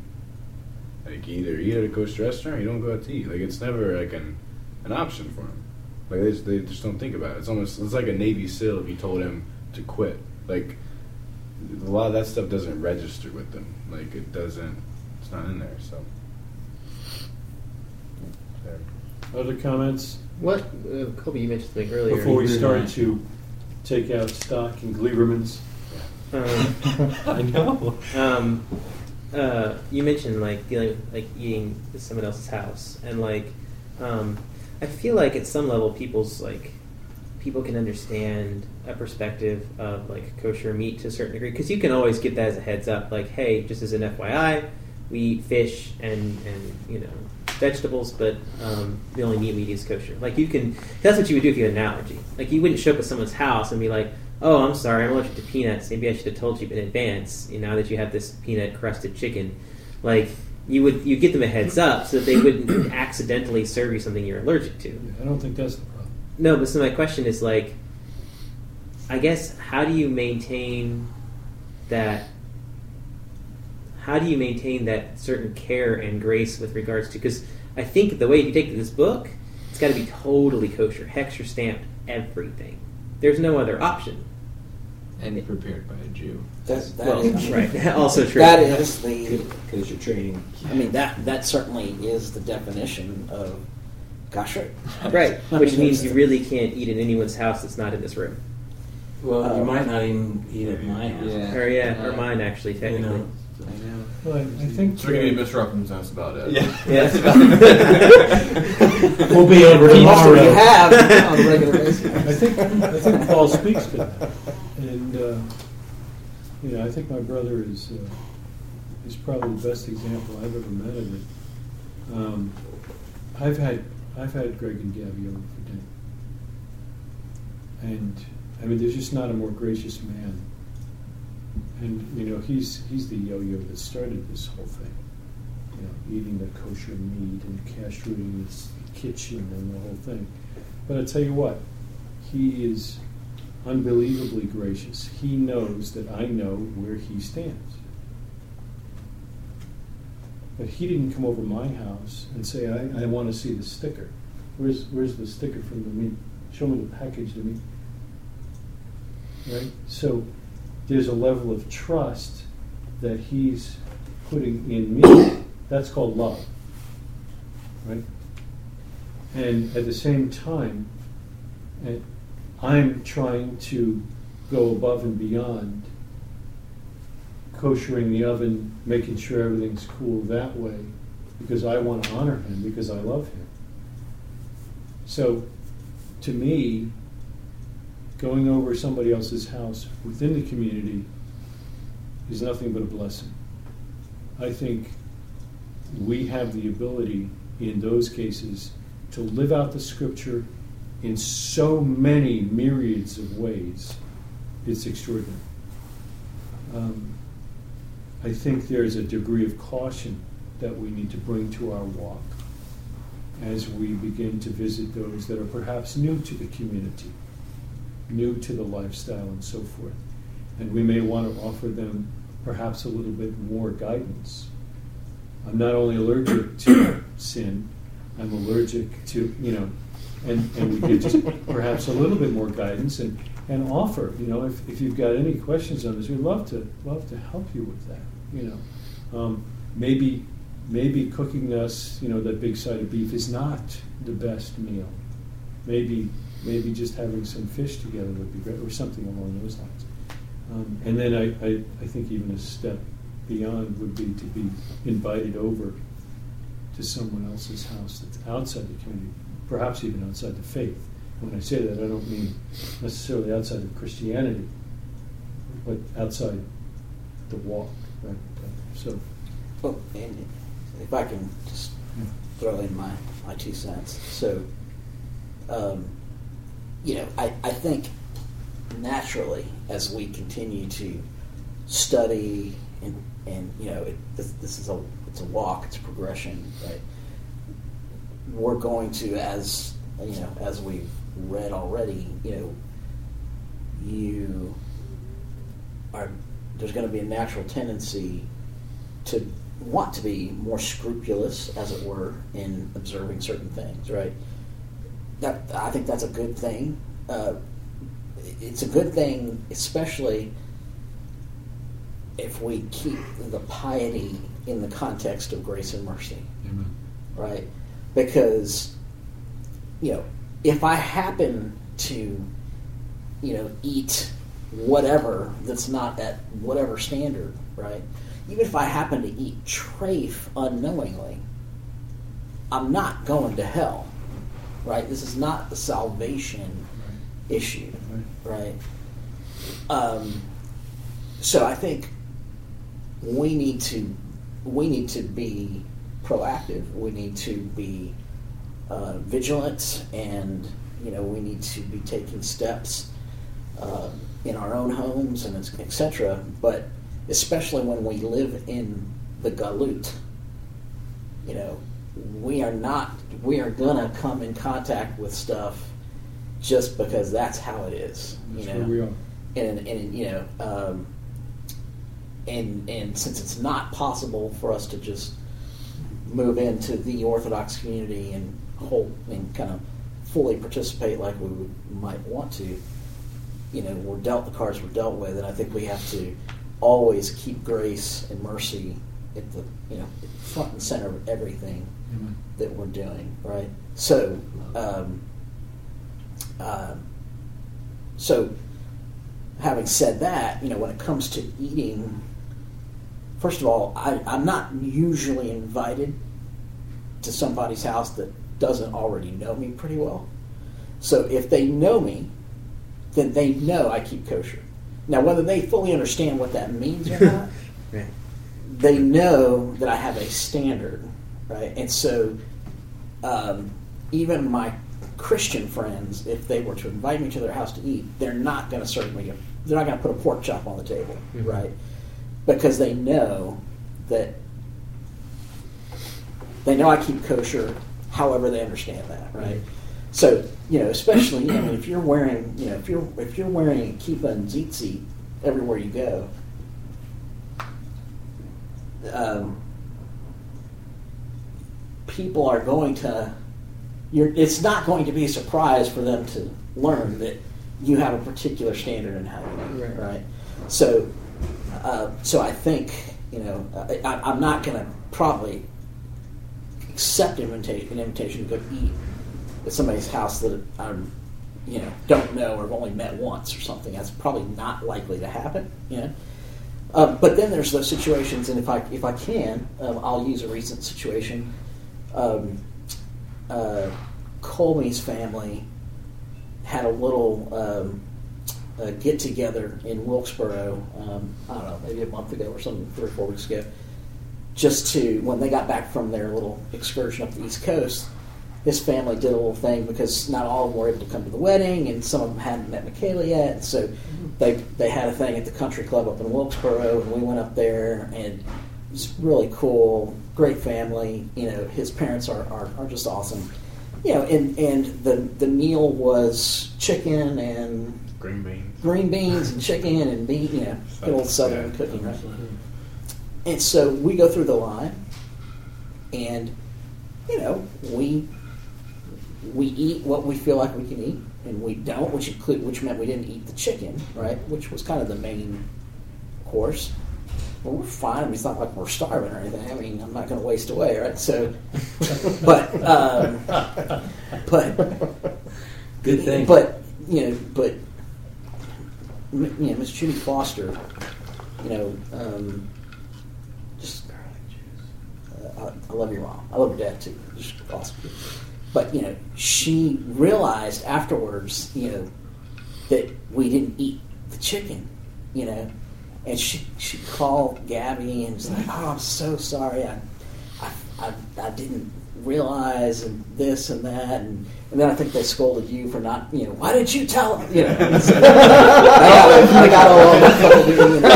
Like you either eat at a kosher restaurant, or you don't go out to eat. Like it's never like an an option for them. Like they just, they just don't think about it. It's almost it's like a Navy SEAL if you told him to quit. Like a lot of that stuff doesn't register with them. Like it doesn't. It's not in there. So. There. Other comments What uh, Kobe? You mentioned something earlier. before we start to take out stock in Gleiberman's? Um, I know. um, uh, you mentioned like dealing with like eating at someone else's house, and like um, I feel like at some level, people's like people can understand a perspective of like kosher meat to a certain degree because you can always give that as a heads up, like, hey, just as an FYI, we eat fish and and you know vegetables, but um, the only meat we eat is kosher. Like you can, that's what you would do if you had an allergy. Like you wouldn't show up at someone's house and be like, "Oh, I'm sorry, I'm allergic to peanuts. Maybe I should have told you in advance. You know, now that you have this peanut crusted chicken." Like you would, you get them a heads up so that they wouldn't accidentally serve you something you're allergic to. I don't think that's the problem. No, but so my question is like, I guess how do you maintain that? How do you maintain that certain care and grace with regards to? Because I think the way you take this book, it's got to be totally kosher, hechsher stamped, everything. There's no other option. And prepared by a Jew. That's that well, is- right, also true. That is the. Because you're trading. I mean that that certainly is the definition of kosher. right, I which mean, means you really can't eat in anyone's house that's not in this room. Well, Uh, you might not even eat at my house. Yeah. Or yeah, or mine actually technically. know. I know. Well, I, I think So we can eat Mr. Upham's house about it. Yeah. Yeah, We'll be over Most of you tomorrow. have on a regular basis. I think I think Paul speaks to that. And uh, you know, I think my brother is uh, is probably the best example I've ever met of it. Um, I've had I've had Greg and Gabby over for dinner, and I mean, there's just not a more gracious man. And you know, he's he's the yo-yo that started this whole thing. You know, eating the kosher meat and castrating his kitchen and the whole thing. But I tell you what, he is unbelievably gracious. He knows that I know where he stands. But he didn't come over my house and say, I, I want to see the sticker. Where's, where's the sticker from the meat? Show me the package to me. Right? So there's a level of trust that he's putting in me. That's called love. Right? And at the same time, eh, I'm trying to go above and beyond koshering the oven, making sure everything's cool that way, because I want to honor him, because I love him. So, to me, going over somebody else's house within the community is nothing but a blessing. I think we have the ability in those cases to live out the scripture in so many myriads of ways. It's extraordinary. Um, I think there's a degree of caution that we need to bring to our walk as we begin to visit those that are perhaps new to the community, new to the lifestyle, and so forth. And we may want to offer them perhaps a little bit more guidance. I'm not only allergic to sin, I'm allergic to, you know, and, and we get just perhaps a little bit more guidance and, and offer, you know, if, if you've got any questions on this, we'd love to, love to help you with that, you know. Um, maybe, maybe cooking us, you know, that big side of beef is not the best meal. Maybe, maybe just having some fish together would be great, or something along those lines. Um, and then I, I, I think even a step beyond would be to be invited over to someone else's house that's outside the community, perhaps even outside the faith. When I say that, I don't mean necessarily outside of Christianity, but outside the walk. Right? So, Well, and if I can just throw in my, my two cents. So, um, you know, I, I think naturally as we continue to study and, and you know, it, this, this is a, it's a walk, it's a progression, right? We're going to, as, you know, as we've read already, you know, you are, there's going to be a natural tendency to want to be more scrupulous, as it were, in observing certain things, right? That I think that's a good thing. Uh, it's a good thing, especially if we keep the piety in the context of grace and mercy, amen. right? Because, you know, if I happen to, you know, eat whatever that's not at whatever standard, right? Even if I happen to eat trafe unknowingly, I'm not going to hell, right? This is not the salvation issue, right? Um, so I think we need to we need to be proactive. We need to be uh, vigilant, and you know we need to be taking steps uh, in our own homes and etc. But especially when we live in the galut, you know, we are not we are gonna come in contact with stuff just because that's how it is. That's you know, we are. and and you know, um, and and since it's not possible for us to just move into the Orthodox community and hold and kind of fully participate like we would, might want to, you know, we're dealt the cards we're dealt with, and I think we have to always keep grace and mercy at the you know front and center of everything Amen. that we're doing, right? So, um, uh, so having said that, you know, when it comes to eating, first of all, I, I'm not usually invited to somebody's house that doesn't already know me pretty well. So if they know me, then they know I keep kosher. Now, whether they fully understand what that means or not, Right. they know that I have a standard, right? And so, um, even my Christian friends, if they were to invite me to their house to eat, they're not going to serve me. A, they're not going to put a pork chop on the table, Mhm. right? Because they know that they know I keep kosher. However, they understand that, right? So, you know, especially I mean, if you're wearing, you know, if you're if you're wearing a kippah and tzitzit everywhere you go, um, people are going to. You're, it's not going to be a surprise for them to learn that you have a particular standard in how you eat, Right. right? So, uh, so I think you know I, I- I'm not going to probably accept invitation, an invitation to go eat at somebody's house that I'm, you know, don't know or have only met once or something. That's probably not likely to happen. You know, uh, but then there's those situations, and if I if I can, um, I'll use a recent situation. Um, uh, Colby's family had a little um, uh, get together in Wilkesboro. Um, I don't know, maybe a month ago or something, three or four weeks ago just to when they got back from their little excursion up the East Coast, his family did a little thing because not all of them were able to come to the wedding, and some of them hadn't met Michaela yet. So they they had a thing at the country club up in Wilkesboro, and we went up there, and was really cool, great family. You know, his parents are are, are just awesome. You know, and and the the meal was chicken and Green beans. green beans and chicken and meat. You know, good old Southern Yeah. cooking, right? And so we go through the line, and you know we we eat what we feel like we can eat, and we don't, which include which meant we didn't eat the chicken, right? Which was kind of the main course. Well, we're fine. I mean, it's not like we're starving or anything. I mean, I'm not going to waste away, right? So, but um, but Good thing. but you know, but you know, Miss Judy Foster, you know, um, just uh, I, I love your mom. I love your dad too. Just awesome. But you know, she realized afterwards, you know, that we didn't eat the chicken, you know, and she she called Gabby and was like, "Oh, I'm so sorry. I I, I, I didn't realize and this and that and, and then I think they scolded you for not you know why didn't you tell them you know and so they, got, they got all over you know,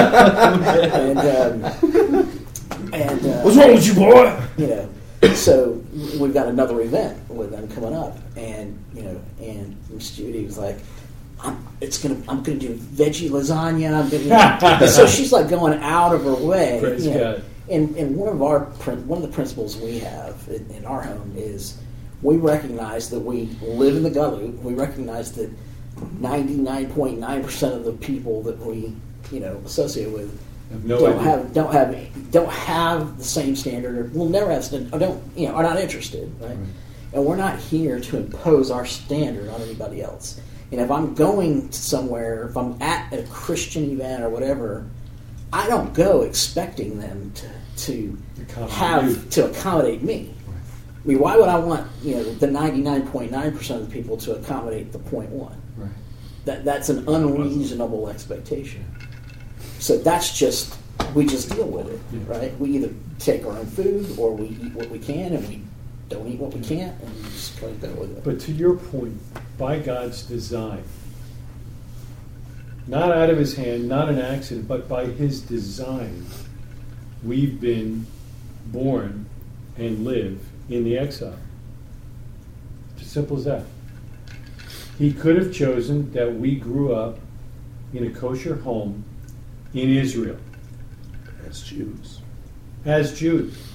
and um, and uh, What's wrong with you, boy? you know so we've got another event with them coming up and you know and Miss Judy was like I'm, it's gonna. I'm gonna do veggie lasagna. I'm gonna, so she's like going out of her way. Praise you know. God. And, and one of our one of the principles we have in, in our home is we recognize that we live in the Galut. We recognize that ninety nine point nine percent of the people that we you know associate with have no don't idea. have don't have don't have the same standard or will never have or don't you know are not interested right? and we're not here to impose our standard on anybody else and if I'm going somewhere if I'm at a Christian event or whatever I don't go expecting them to to Accommodate have to accommodate me I mean why would I want you know the 99.9 percent of the people to accommodate the point 0.1? Right. that that's an unreasonable expectation. So that's just we just deal with it, Yeah. right? We either take our own food or we eat what we can and we don't eat what we can't and we just kind of go with it. But to your point, by God's design, not out of his hand, not an accident, but by his design, we've been born and live in the exile. It's as simple as that. He could have chosen that we grew up in a kosher home in Israel as Jews. as Jews.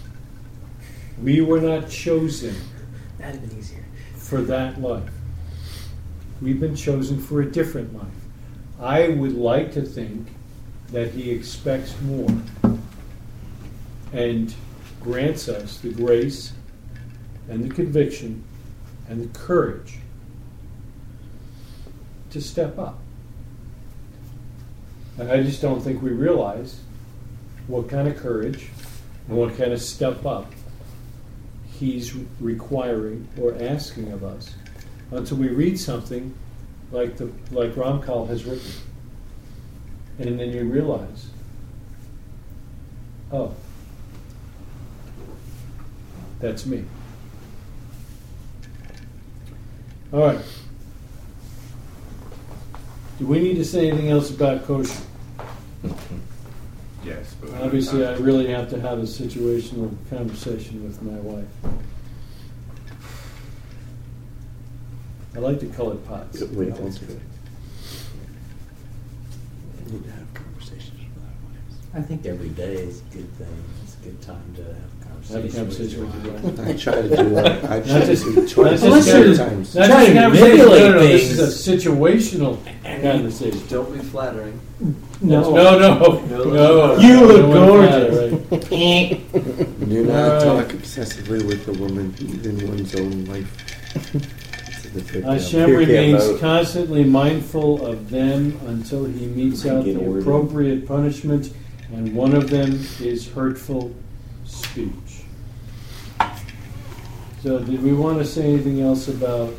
We were not chosen That'd have been easier. for that life. We've been chosen for a different life. I would like to think that He expects more and grants us the grace and the conviction and the courage to step up. And I just don't think we realize what kind of courage and what kind of step up he's requiring or asking of us until we read something like the like Ramchal has written. and then you realize, oh, that's me. All right. Do we need to say anything else about kosher? Yes, but Obviously, I really have to have a situational conversation with my wife. I like to call it pots. Wait, one second. I need to have conversations with our wives. I think every day is a good thing. It's a good time to have a Have a conversation. conversation with with your your wife. wife. I try to do that. I Not try to just- do not twice just- as times. Not Trying to a conversation. No, manipulate no, no, this is a situational conversation. Don't be flattering. No, no, no. No. no. You look don't gorgeous. that, right. Do not Alright. talk excessively with a woman, even one's own wife. It's a different, Uh, uh, Shem peer remains vote. constantly mindful of them until he metes out Get the ordered. appropriate punishment, and one of them is hurtful speech. So, did we want to say anything else about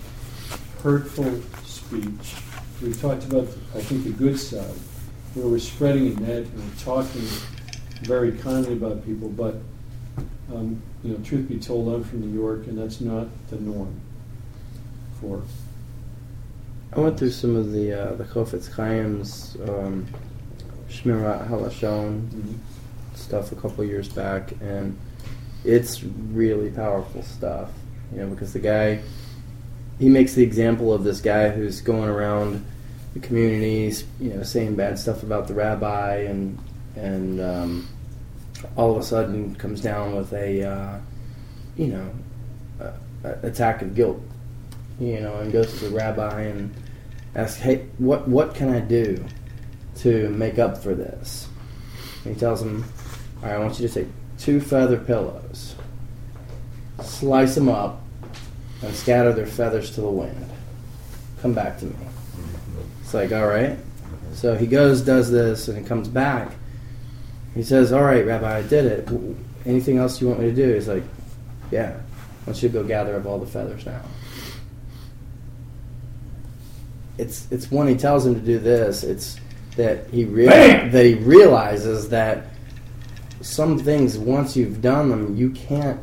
hurtful speech? We talked about, I think, the good side, where we're spreading a net and we're talking very kindly about people, but, um, you know, truth be told, I'm from New York, and that's not the norm for I went through some of the uh, the Chofetz Chaim's um, Shmirat Halashon stuff a couple years back, and it's really powerful stuff. You know, because the guy he makes the example of this guy who's going around the communities, you know, saying bad stuff about the rabbi, and and um, all of a sudden comes down with a uh, you know a, a attack of guilt, you know, and goes to the rabbi and asks, "Hey, what what can I do to make up for this?" And he tells him, "All right, I want you to take two feather pillows, slice them up, and scatter their feathers to the wind. Come back to me." It's like, all right. So he goes, does this, and he comes back. He says, "All right, Rabbi, I did it. Anything else you want me to do?" He's like, "Yeah, I want you to go gather up all the feathers now." It's it's when he tells him to do this. It's that he rea- that he realizes that some things once you've done them, you can't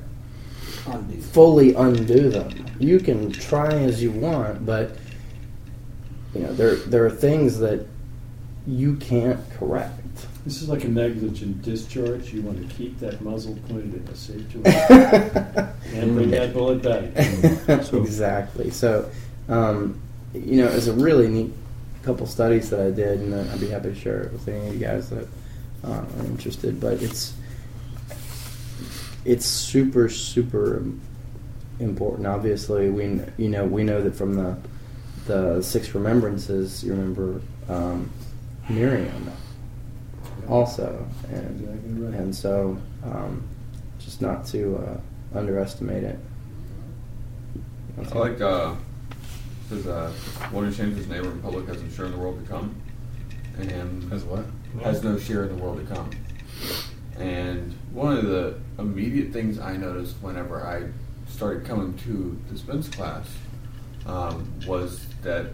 Undo. fully undo them. You can try as you want, but you know there there are things that you can't correct. This is like a negligent discharge. You want to keep that muzzle pointed in a safe direction and bring that bullet back. exactly. So, um, you know, it's a really neat couple studies that I did, and uh, I'd be happy to share it with any of you guys that uh, are interested. But it's it's super super important. Obviously, we you know we know that from the the six remembrances, you remember um, Miriam also, and Exactly right. and so um, just not to uh, underestimate it. I like uh, says uh, one who shames his neighbor in public has no share in the world to come, and As what? Has no share in the world to come. And one of the immediate things I noticed whenever I started coming to the Spence class um, was that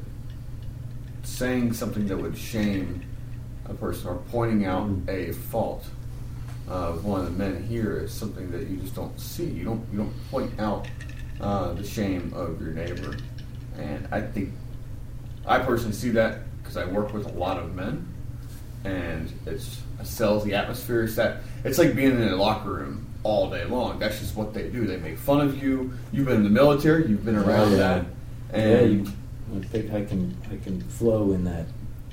saying something that would shame a person or pointing out a fault of one of the men here is something that you just don't see. You don't you don't point out uh, the shame of your neighbor, and I think I personally see that because I work with a lot of men, and it's it sells the atmosphere. It's that it's like being in a locker room all day long. That's just what they do. They make fun of you. You've been in the military. You've been around yeah. that, Yeah, and you, I think I can I can flow in that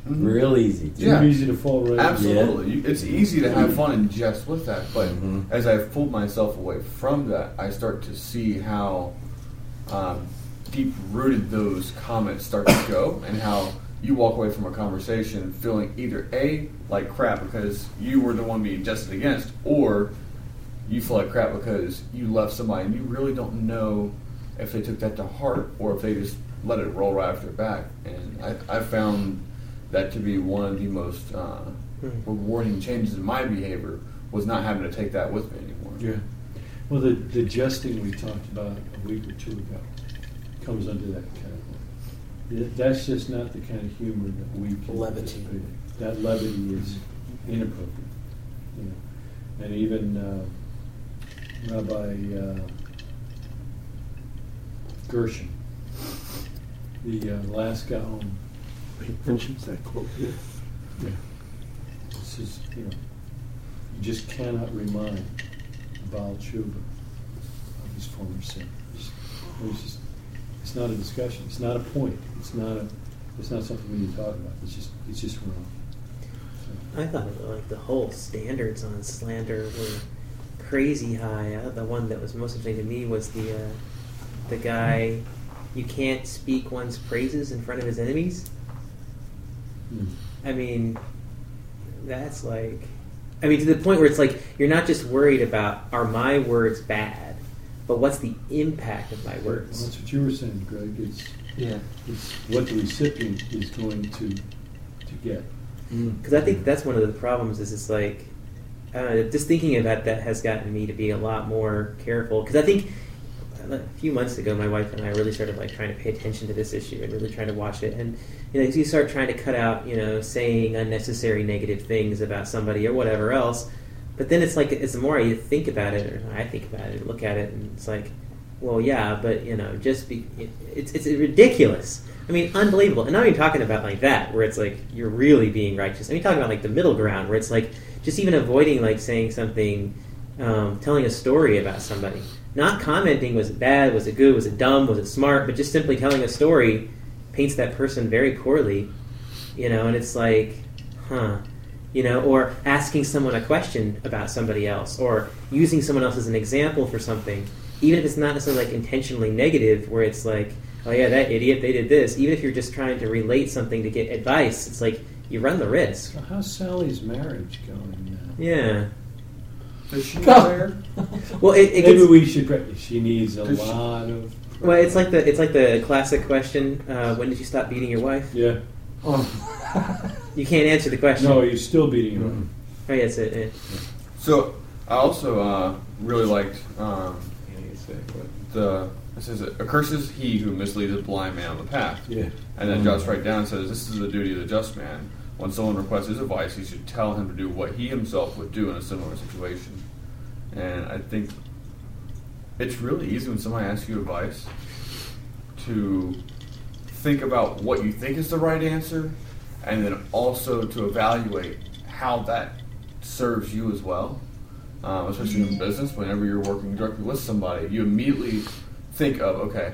Mhm. real easy. It's Yeah. easy to fall right. into. Absolutely. You It's easy to have fun and jest with that, but Mhm. as I've pulled myself away from that, I start to see how um, deep rooted those comments start to go and how you walk away from a conversation feeling either A, like crap because you were the one being jested against, or you feel like crap because you left somebody and you really don't know if they took that to heart or if they just let it roll right off their back. And I, I found that to be one of the most uh, rewarding changes in my behavior was not having to take that with me anymore. Yeah. Well, the, the jesting we talked about a week or two ago comes under that that's just not the kind of humor that we can Levity. That levity is inappropriate. You know. And even uh, Rabbi uh, Gershon, the uh, last Gaon, He mentions that quote. Yeah. yeah. This is, you know, you just cannot remind Baal Tshuva of his former sin. It's, it's just, it's not a discussion. It's not a point. It's not a, it's not something we need to talk about. It's just, it's just wrong. So, I thought like the whole standards on slander were crazy high. Uh, the one that was most interesting to me was the uh, the guy you can't speak one's praises in front of his enemies. mm. I mean, that's like, I mean, to the point where it's like you're not just worried about are my words bad, but what's the impact of my Well, words? that's what you were saying, Greg. It's, Yeah. it's what the recipient is going to to get. Mm. Because I think that's one of the problems. Is it's like, I just thinking about that has gotten me to be a lot more careful. Because I think a few months ago, my wife and I really started like trying to pay attention to this issue and really trying to watch it. And you know, you start trying to cut out, you know, saying unnecessary negative things about somebody or whatever else. But then it's like, it's the more you think about it, or I think about it, look at it, and it's like, well, yeah, but you know, just be, it, it's it's ridiculous. I mean, unbelievable. And I'm not even talking about like that, where it's like you're really being righteous. I mean, talking about like the middle ground, where it's like just even avoiding like saying something, um, telling a story about somebody, not commenting was it bad, was it good, was it dumb, was it smart, but just simply telling a story paints that person very poorly, you know. And it's like, huh, you know, or asking someone a question about somebody else, or using someone else as an example for something, even if it's not necessarily like intentionally negative, where it's like, oh yeah, that idiot, they did this. Even if you're just trying to relate something to get advice, it's like you run the risk. So how's Sally's marriage going now? Yeah. Is she not there? Well, it, it Maybe gets, we should. pre- She needs a Does she- lot of. well, it's like the it's like the classic question: uh, When did you stop beating your wife? Yeah. You can't answer the question. No, you're still beating her. Mhm. Oh, yes, that's it. So I also uh, really liked um, the it says it accursed he who misleads a blind man on the path. Yeah. And then jots right down says, This is the duty of the just man. When someone requests his advice, he should tell him to do what he himself would do in a similar situation. And I think it's really easy when somebody asks you advice to think about what you think is the right answer and then also to evaluate how that serves you as well. Um, especially in business, whenever you're working directly with somebody, you immediately think of, okay,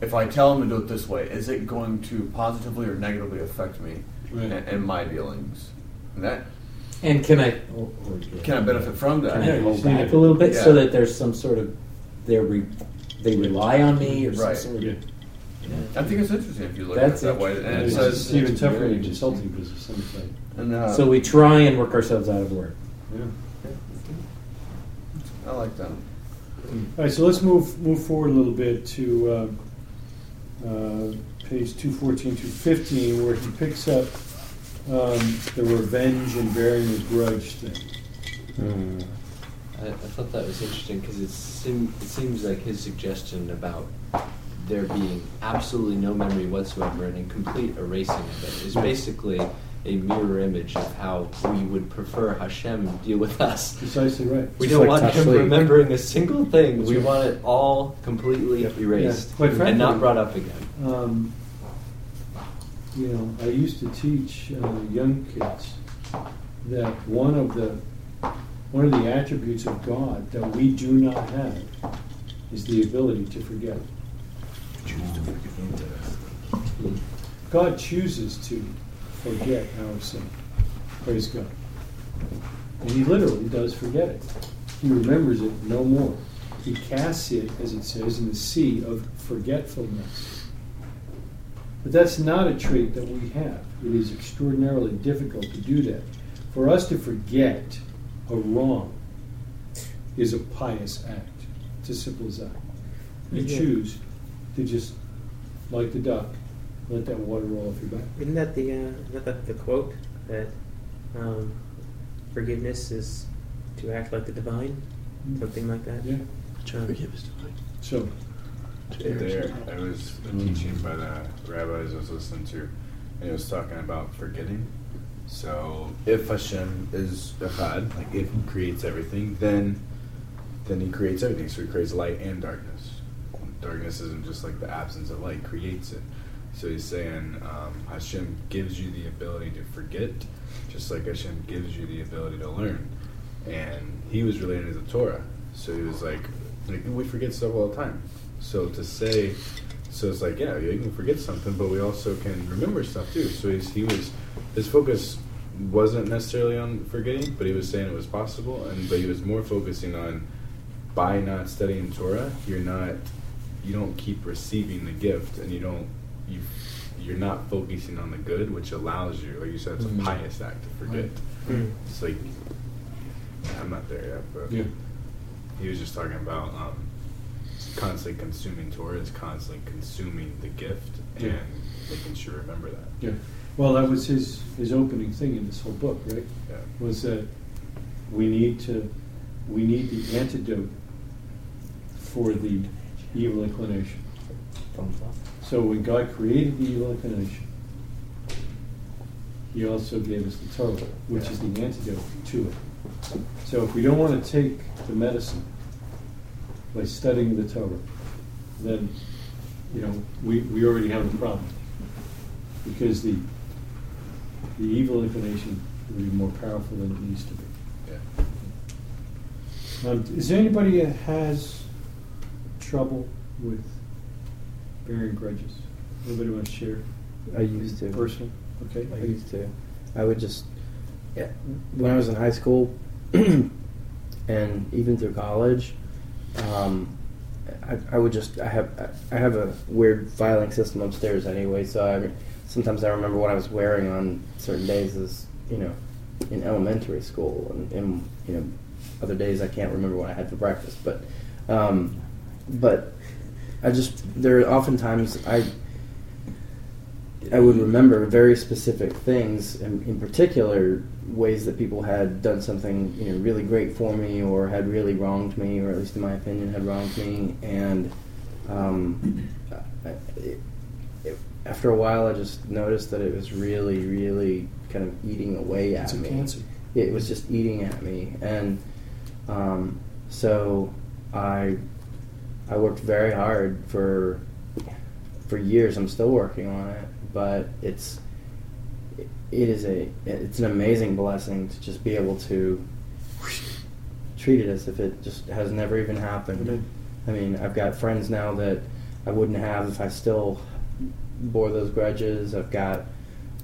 if I tell them to do it this way, is it going to positively or negatively affect me Right. and, and my dealings? And that And can I or, or can I benefit from that? Can I hold just need back to- a little bit so that there's some sort of they re, they rely on me or Right. some sort Yeah. Of. I think it's interesting if you look That's at it that way. And it It's says, it's even tougher very in consulting business. Let me tell you. and, uh, So we try and work ourselves out of work. Yeah. I like that. All right, so let's move move forward a little bit to uh, uh, page 214, 215, where he picks up um, the revenge and bearing a grudge thing. I, I thought that was interesting because it, seem, it seems like his suggestion about there being absolutely no memory whatsoever and a complete erasing of it is basically a mirror image of how we would prefer Hashem deal with us. Precisely right. We Just don't like want him remembering a single thing. That's We right. want it all completely erased Yeah, quite and not brought up again. Um, you know, I used to teach uh, young kids that one of the one of the attributes of God that we do not have is the ability to forget. God chooses to forget our sin. Praise God. And He literally does forget it. He remembers it no more. He casts it, as it says, in the sea of forgetfulness. But that's not a trait that we have. It is extraordinarily difficult to do that. For us to forget a wrong is a pious act. It's as simple as that. You Yeah. choose to just, like the duck, let that water roll off your back. Isn't that the uh, isn't that the quote that um, forgiveness is to act like the divine, something like that? Yeah. Um, Forgive us, divine. So, there, I was a teaching by the rabbis I was listening to, and it was talking about forgetting. So if Hashem is Echad, like if He creates everything, then then He creates everything. So He creates light and darkness. Darkness isn't just like the absence of light; creates it. So He's saying um, Hashem gives you the ability to forget, just like Hashem gives you the ability to learn. And He was relating to the Torah, so He was like, like we forget stuff all the time. So to say, so it's like, yeah, you can forget something, but we also can remember stuff too. So he was, his focus wasn't necessarily on forgetting, but he was saying it was possible, and but he was more focusing on by not studying Torah, you're not, you don't keep receiving the gift, and you don't, you, you're not focusing on the good, which allows you, like you said, it's Mm. a pious act to forget. Mm. It's like, I'm not there yet, but Yeah. he was just talking about um, constantly consuming Torah is constantly consuming the gift Yeah. and making sure to remember that. Yeah. Well, that was his, his opening thing in this whole book, right? Yeah. Was that we need to, we need the antidote for the evil inclination. So when God created the evil inclination, He also gave us the Torah, which is the antidote to it. So if we don't want to take the medicine by studying the Torah, then you know we, we already have a problem because the the evil inclination will be more powerful than it needs to be. Yeah. Um, is there anybody that has trouble with bearing grudges? Anybody want to share? I used to. Personal? Okay. I used to. I would just, yeah, when I was in high school, and even through college, um, I, I would just I have I have a weird filing system upstairs anyway. So I sometimes I remember what I was wearing on certain days as you know in elementary school, and, and you know other days I can't remember what I had for breakfast. But um, but I just there are oftentimes I I would remember very specific things, in, in particular ways that people had done something you know really great for me, or had really wronged me, or at least in my opinion had wronged me, and um, I, it, it, after a while, I just noticed that it was really, really kind of eating away at It's me. cancer. It was just eating at me, and um, so I I worked very hard for for years. I'm still working on it, but it's it is a it's an amazing blessing to just be able to treat it as if it just has never even happened. I mean, I've got friends now that I wouldn't have if I still bore those grudges. I've got,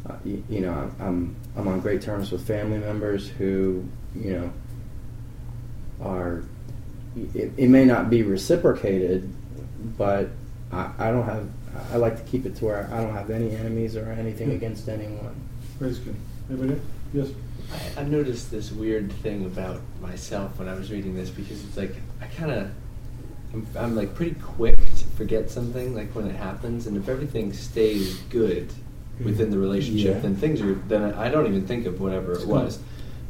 uh, you, you know, I'm, I'm I'm on great terms with family members who, you know, are. It, it may not be reciprocated, but I, I don't have. I like to keep it to where I don't have any enemies or anything Yeah. against anyone. Praise God. Anybody? Yes. I, I noticed this weird thing about myself when I was reading this because it's like I kind of I'm, I'm like pretty quick to forget something like when it happens, and if everything stays good mm-hmm. within the relationship, Yeah. then things are then I, I don't even think of whatever it was.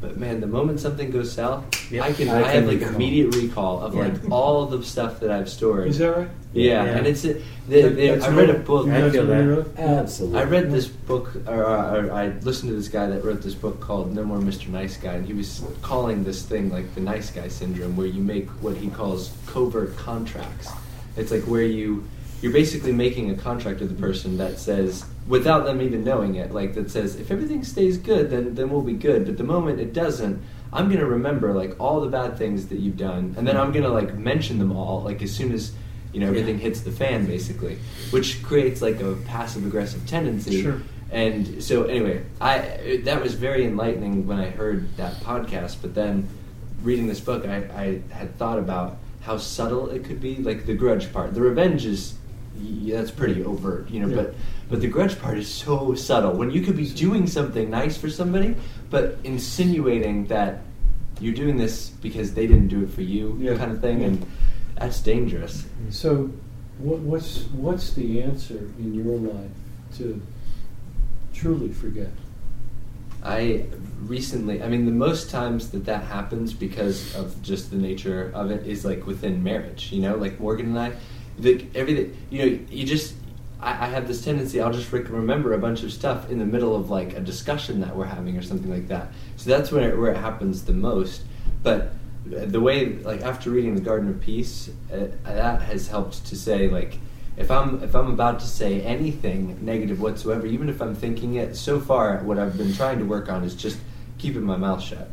But man, the moment something goes south, Yep. I can I I, can have like recall. immediate recall of Yeah. like all the stuff that I've stored. Is that right? yeah, Yeah. and it's a, they, they, That's I read a really- book. I feel that. Absolutely. I read this book, or, uh, or I listened to this guy that wrote this book called No More Mr. Nice Guy, and he was calling this thing like the nice guy syndrome, where you make what he calls covert contracts. It's like where you you're basically making a contract with the person that says, without them even knowing it, like that says, if everything stays good, then then we'll be good. But the moment it doesn't, I'm gonna remember like all the bad things that you've done, and then I'm gonna like mention them all, like as soon as you know everything hits the fan, basically, which creates like a passive aggressive tendency. Sure. And so anyway, I that was very enlightening when I heard that podcast. But then reading this book, I, I had thought about how subtle it could be, like the grudge part. The revenge is y- that's pretty overt, you know. Yeah. But but the grudge part is so subtle. When you could be doing something nice for somebody, but insinuating that you're doing this because they didn't do it for you, Yeah. kind of thing, Yeah. and that's dangerous. So, what, what's what's the answer in your life to truly forget? I recently, I mean, the most times that that happens because of just the nature of it is like within marriage, you know, like Morgan and I, the, everything. You know, you just. I, I have this tendency. I'll just remember a bunch of stuff in the middle of like a discussion that we're having or something like that. So that's where it, where it happens the most. But the way, like after reading the Garden of Peace, uh, that has helped to say like. If I'm if I'm about to say anything negative whatsoever, even if I'm thinking it, so far what I've been trying to work on is just keeping my mouth shut,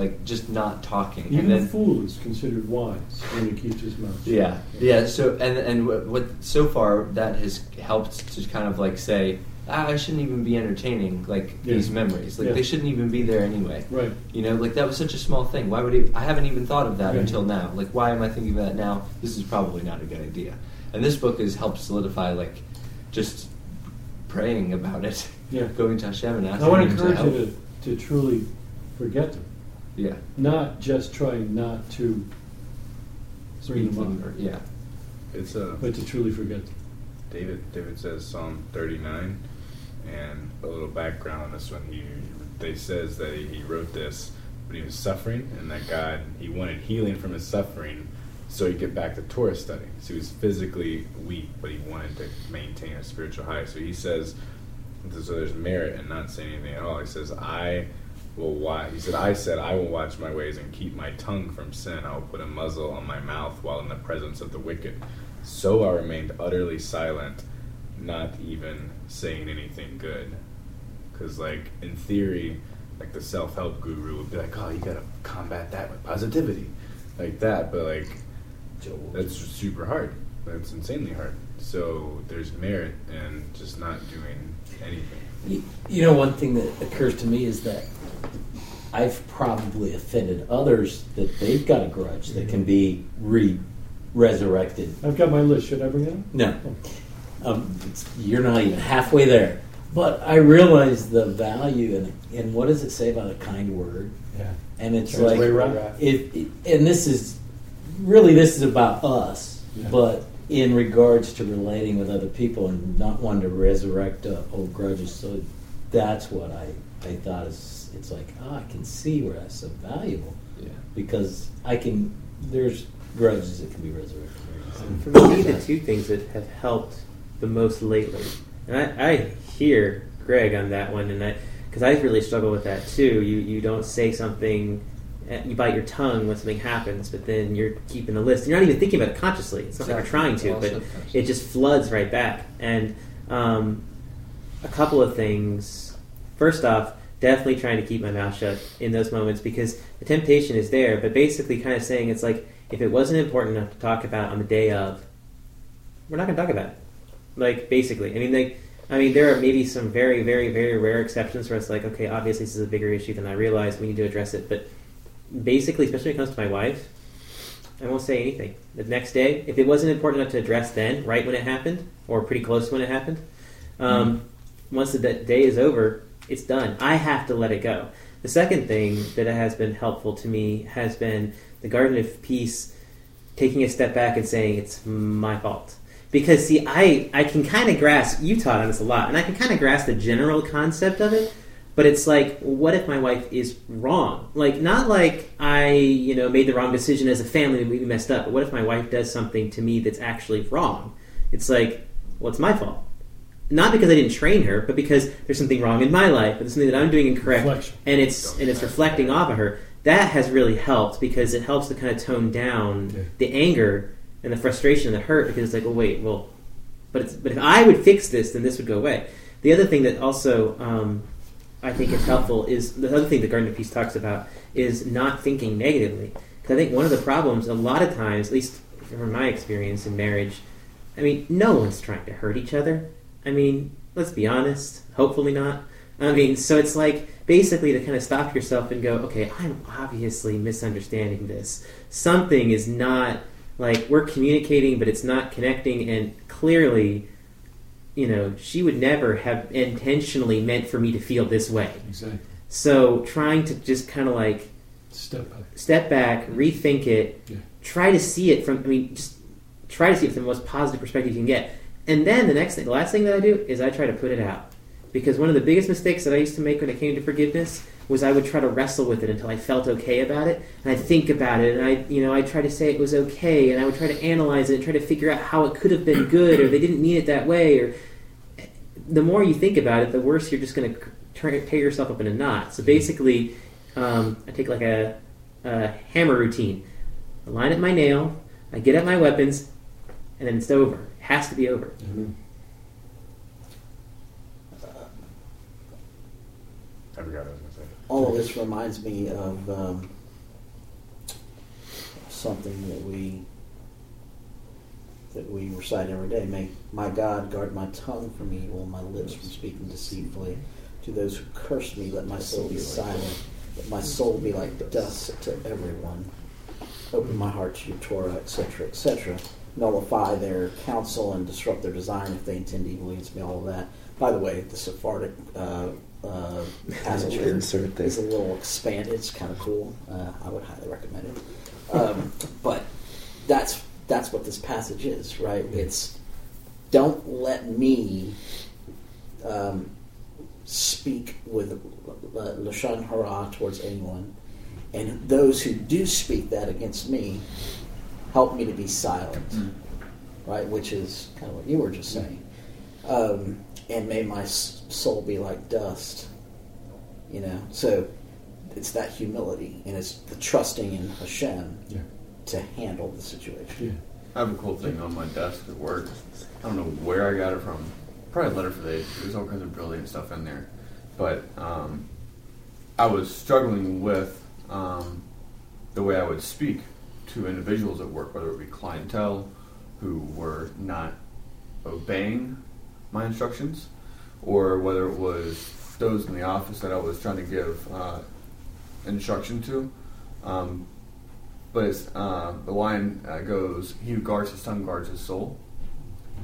like just not talking, Even and then a fool is considered wise when he keeps his mouth shut. yeah, yeah. So and and what, what so far that has helped to kind of like say ah, I shouldn't even be entertaining like Yeah. these memories. Like Yeah. they shouldn't even be there anyway. Right. You know, like that was such a small thing. Why would he, I haven't even thought of that Right. until now? Like why am I thinking of that now? This is probably not a good idea. And this book has helped solidify like just praying about it, Yeah. going to Hashem and asking I want to him to encourage you to, to truly forget them, yeah, not just trying not to bring them them up, or, yeah. It's a but to truly forget. David. David says Psalm 39, and a little background on this one. He they says that he, he wrote this when he was suffering, and that God he wanted healing from his suffering, so he'd get back to Torah study. So he was physically weak, but he wanted to maintain a spiritual high. So he says, so there's merit in not saying anything at all. He says, I He said, I said, I will watch my ways and keep my tongue from sin. I will put a muzzle on my mouth while in the presence of the wicked. So I remained utterly silent, not even saying anything good. Because, like, in theory, like the self help guru would be like, oh, you gotta combat that with positivity. Like that. But, like, that's super hard. That's insanely hard. So there's merit in just not doing anything. You, you know, one thing that occurs to me is that I've probably offended others that they've got a grudge that can be re resurrected. I've got my list. Should I bring it up? No, um, it's, you're not even halfway there. But I realize the value and and what does it say about a kind word? Yeah. And it's Turns like it, it, and this is really this is about us, Yeah. but in regards to relating with other people and not wanting to resurrect uh, old grudges. So that's what I I thought is it's like ah, I can see where that's so valuable Yeah. because I can there's grudges that can be resurrected. For me, the two things that have helped the most lately, and I, I hear Greg on that one, and I because I really struggle with that too. You you don't say something, eh, you bite your tongue when something happens, but then you're keeping a list. You're not even thinking about it consciously. It's not like you're trying to, Well, but it just floods right back. And um, a couple of things. First off, definitely trying to keep my mouth shut in those moments because the temptation is there, but basically kind of saying it's like if it wasn't important enough to talk about on the day of, we're not going to talk about it. Like basically, I mean, like, I mean, there are maybe some very, very, very rare exceptions where it's like, okay, obviously this is a bigger issue than I realize. We need to address it, but basically, especially when it comes to my wife, I won't say anything. The next day, if it wasn't important enough to address then, right when it happened, or pretty close to when it happened, um, once the day is over, it's done. I have to let it go. The second thing that has been helpful to me has been the Garden of Peace taking a step back and saying it's my fault. Because see, I I can kind of grasp you taught on this a lot, and I can kind of grasp the general concept of it. But it's like, what if my wife is wrong? Like, not like I, you know, made the wrong decision as a family and we messed up. But what if my wife does something to me that's actually wrong? It's like, well, my fault. Not because I didn't train her, but because there's something wrong in my life, but there's something that I'm doing incorrect, Reflection. and it's and it's reflecting off of her. That has really helped because it helps to kind of tone down Yeah. the anger and the frustration and the hurt because it's like, well, wait, well, but it's, but if I would fix this, then this would go away. The other thing that also um, I think is helpful is the other thing the Garden of Peace talks about is not thinking negatively. Because I think one of the problems, a lot of times, at least from my experience in marriage, I mean, no one's trying to hurt each other. I mean, let's be honest. Hopefully not. I mean, so it's like basically to kind of stop yourself and go, okay, I'm obviously misunderstanding this. Something is not like we're communicating, but it's not connecting, and clearly, you know, she would never have intentionally meant for me to feel this way. Exactly. So trying to just kind of like Step back. step back, rethink it, Yeah. try to see it from. I mean, just try to see it from the most positive perspective you can get. And then the next thing, the last thing that I do is I try to put it out, because one of the biggest mistakes that I used to make when it came to forgiveness was I would try to wrestle with it until I felt okay about it, and I'd think about it, and I, you know, I'd try to say it was okay, and I would try to analyze it and try to figure out how it could have been good, or they didn't mean it that way, or the more you think about it, the worse you're just going to tear yourself up in a knot. So basically, um, I take like a, a hammer routine. I line up my nail, I get at my weapons, and then it's over. It has to be over. I forgot what I was going to say. all of this reminds me of um, something that we that we recite every day. May my God guard my tongue from evil, my lips from speaking deceitfully. To those who curse me, let my soul be silent. Let my soul be like dust to everyone. Open my heart to your Torah, etc., etc. Nullify their counsel and disrupt their design if they intend evil against me. All of that. By the way, the Sephardic uh, uh, passage We'll here insert this. is a little expanded. It's kind of cool. Uh, I would highly recommend it. Um, but that's that's what this passage is, right? It's don't let me um, speak with uh, lashon hara towards anyone, and those who do speak that against me, help me to be silent, right? Which is kind of what you were just saying. Um, and may my soul be like dust, you know. So it's that humility and it's the trusting in Hashem Yeah. to handle the situation. I have a cool thing on my desk at work. I don't know where I got it from. Probably a letter for the age. There's all kinds of brilliant stuff in there. But um, I was struggling with um, the way I would speak to individuals at work, whether it be clientele who were not obeying my instructions, or whether it was those in the office that I was trying to give uh, instruction to. Um, but uh, the line uh, goes, "He who guards his tongue guards his soul,"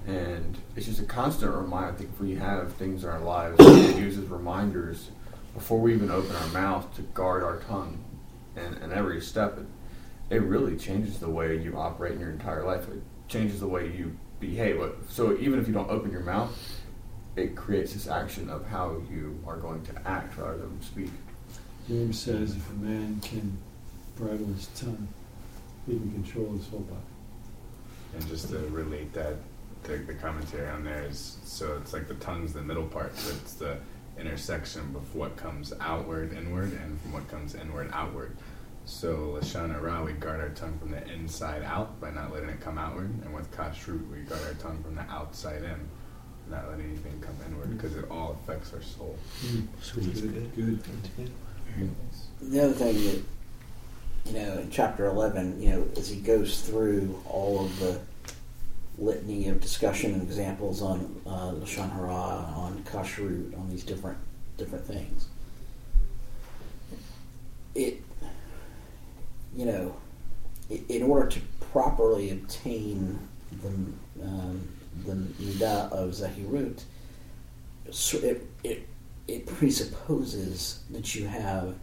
and it's just a constant reminder. I think if we have things in our lives that use as reminders before we even open our mouth to guard our tongue, and, and every step, it, it really changes the way you operate in your entire life. It changes the way you behave. So even if you don't open your mouth, it creates this action of how you are going to act rather than speak. James says if a man can bridle his tongue, he can control his whole body. And just to relate that, the, the commentary on there is so it's like the tongue's the middle part, so it's the intersection of what comes outward inward and from what comes inward outward. So Lashon Hara, we guard our tongue from the inside out by not letting it come outward, and with Kashrut, we guard our tongue from the outside in, not letting anything come inward, because it all affects our soul. Sweet. Good. Good. The other thing that you know in chapter eleven, you know, as he goes through all of the litany of discussion and examples on uh, lashon hara, on kashrut, on these different different things, it you know, in order to properly obtain the um, the midah of zahirut, so it, it it presupposes that you have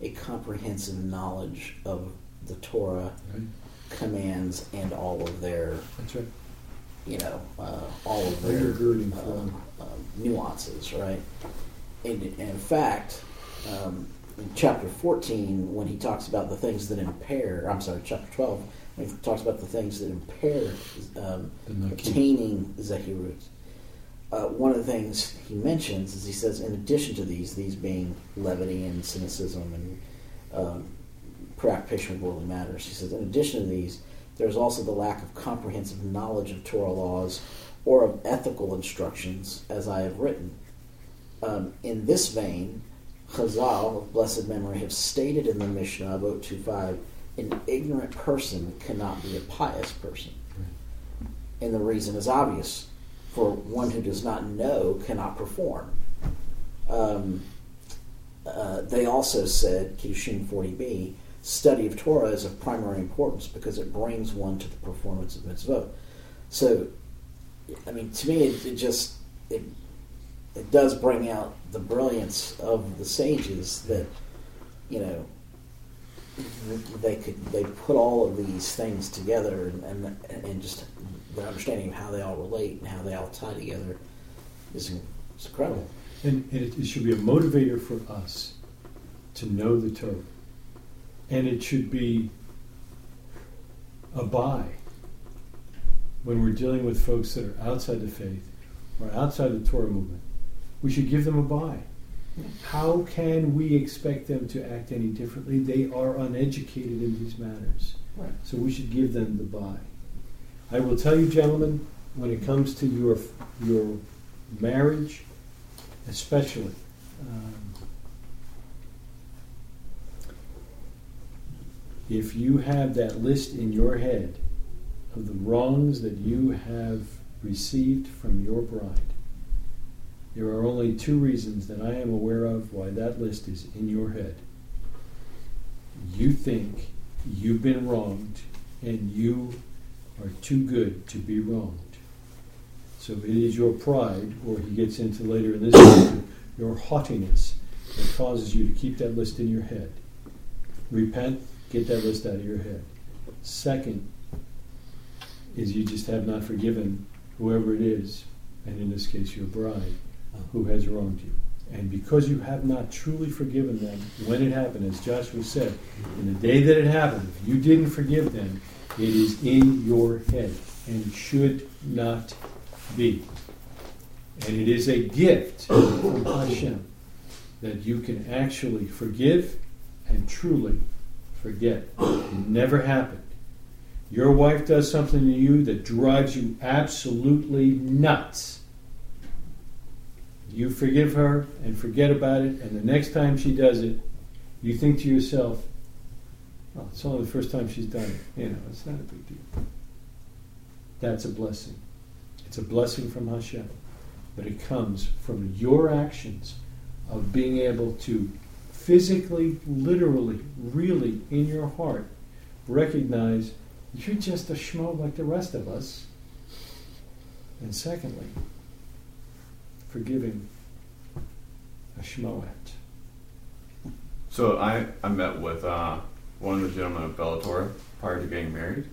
a comprehensive knowledge of the Torah Right. commands and all of their, That's right. you know, uh, all of their um, um, nuances, right? And, and in fact, um, in chapter 14, when he talks about the things that impair, I'm sorry, chapter 12, when he talks about the things that impair um, obtaining Zahirut, uh, one of the things he mentions is he says, in addition to these, these being levity and cynicism and um, preoccupation with worldly matters, he says, in addition to these, there's also the lack of comprehensive knowledge of Torah laws or of ethical instructions, as I have written. Um, in this vein, Chazal of blessed memory have stated in the Mishnah Avot 25 an ignorant person cannot be a pious person. And the reason is obvious. For one who does not know cannot perform. Um, uh, they also said, Kiddushin 40b, study of Torah is of primary importance because it brings one to the performance of mitzvot. So, I mean, to me, it, it just it it does bring out the brilliance of the sages that you know they could they put all of these things together and and, just the understanding of how they all relate and how they all tie together is incredible. And, and it, it should be a motivator for us to know the Torah. And it should be a bye when we're dealing with folks that are outside the faith or outside the Torah movement. We should give them a bye. How can we expect them to act any differently? They are uneducated in these matters. Right. So we should give them the bye. I will tell you, gentlemen, when it comes to your your marriage, especially, um, if you have that list in your head of the wrongs that you have received from your bride, there are only two reasons that I am aware of why that list is in your head. You think you've been wronged and you are too good to be wronged. So it is your pride, or he gets into later in this chapter, your haughtiness that causes you to keep that list in your head. Repent, get that list out of your head. Second is you just have not forgiven whoever it is, and in this case your bride, who has wronged you. And because you have not truly forgiven them when it happened, as Joshua said, in the day that it happened, if you didn't forgive them, it is in your head and should not be. And it is a gift from Hashem that you can actually forgive and truly forget. It never happened. Your wife does something to you that drives you absolutely nuts. You forgive her and forget about it, and the next time she does it, you think to yourself, well, it's only the first time she's done it. You know, it's not a big deal. That's a blessing. It's a blessing from Hashem. But it comes from your actions of being able to physically, literally, really, in your heart, recognize you're just a schmo like the rest of us. And secondly, forgiving a schmoat. So I, I met with uh, one of the gentlemen of Bellator prior to getting married,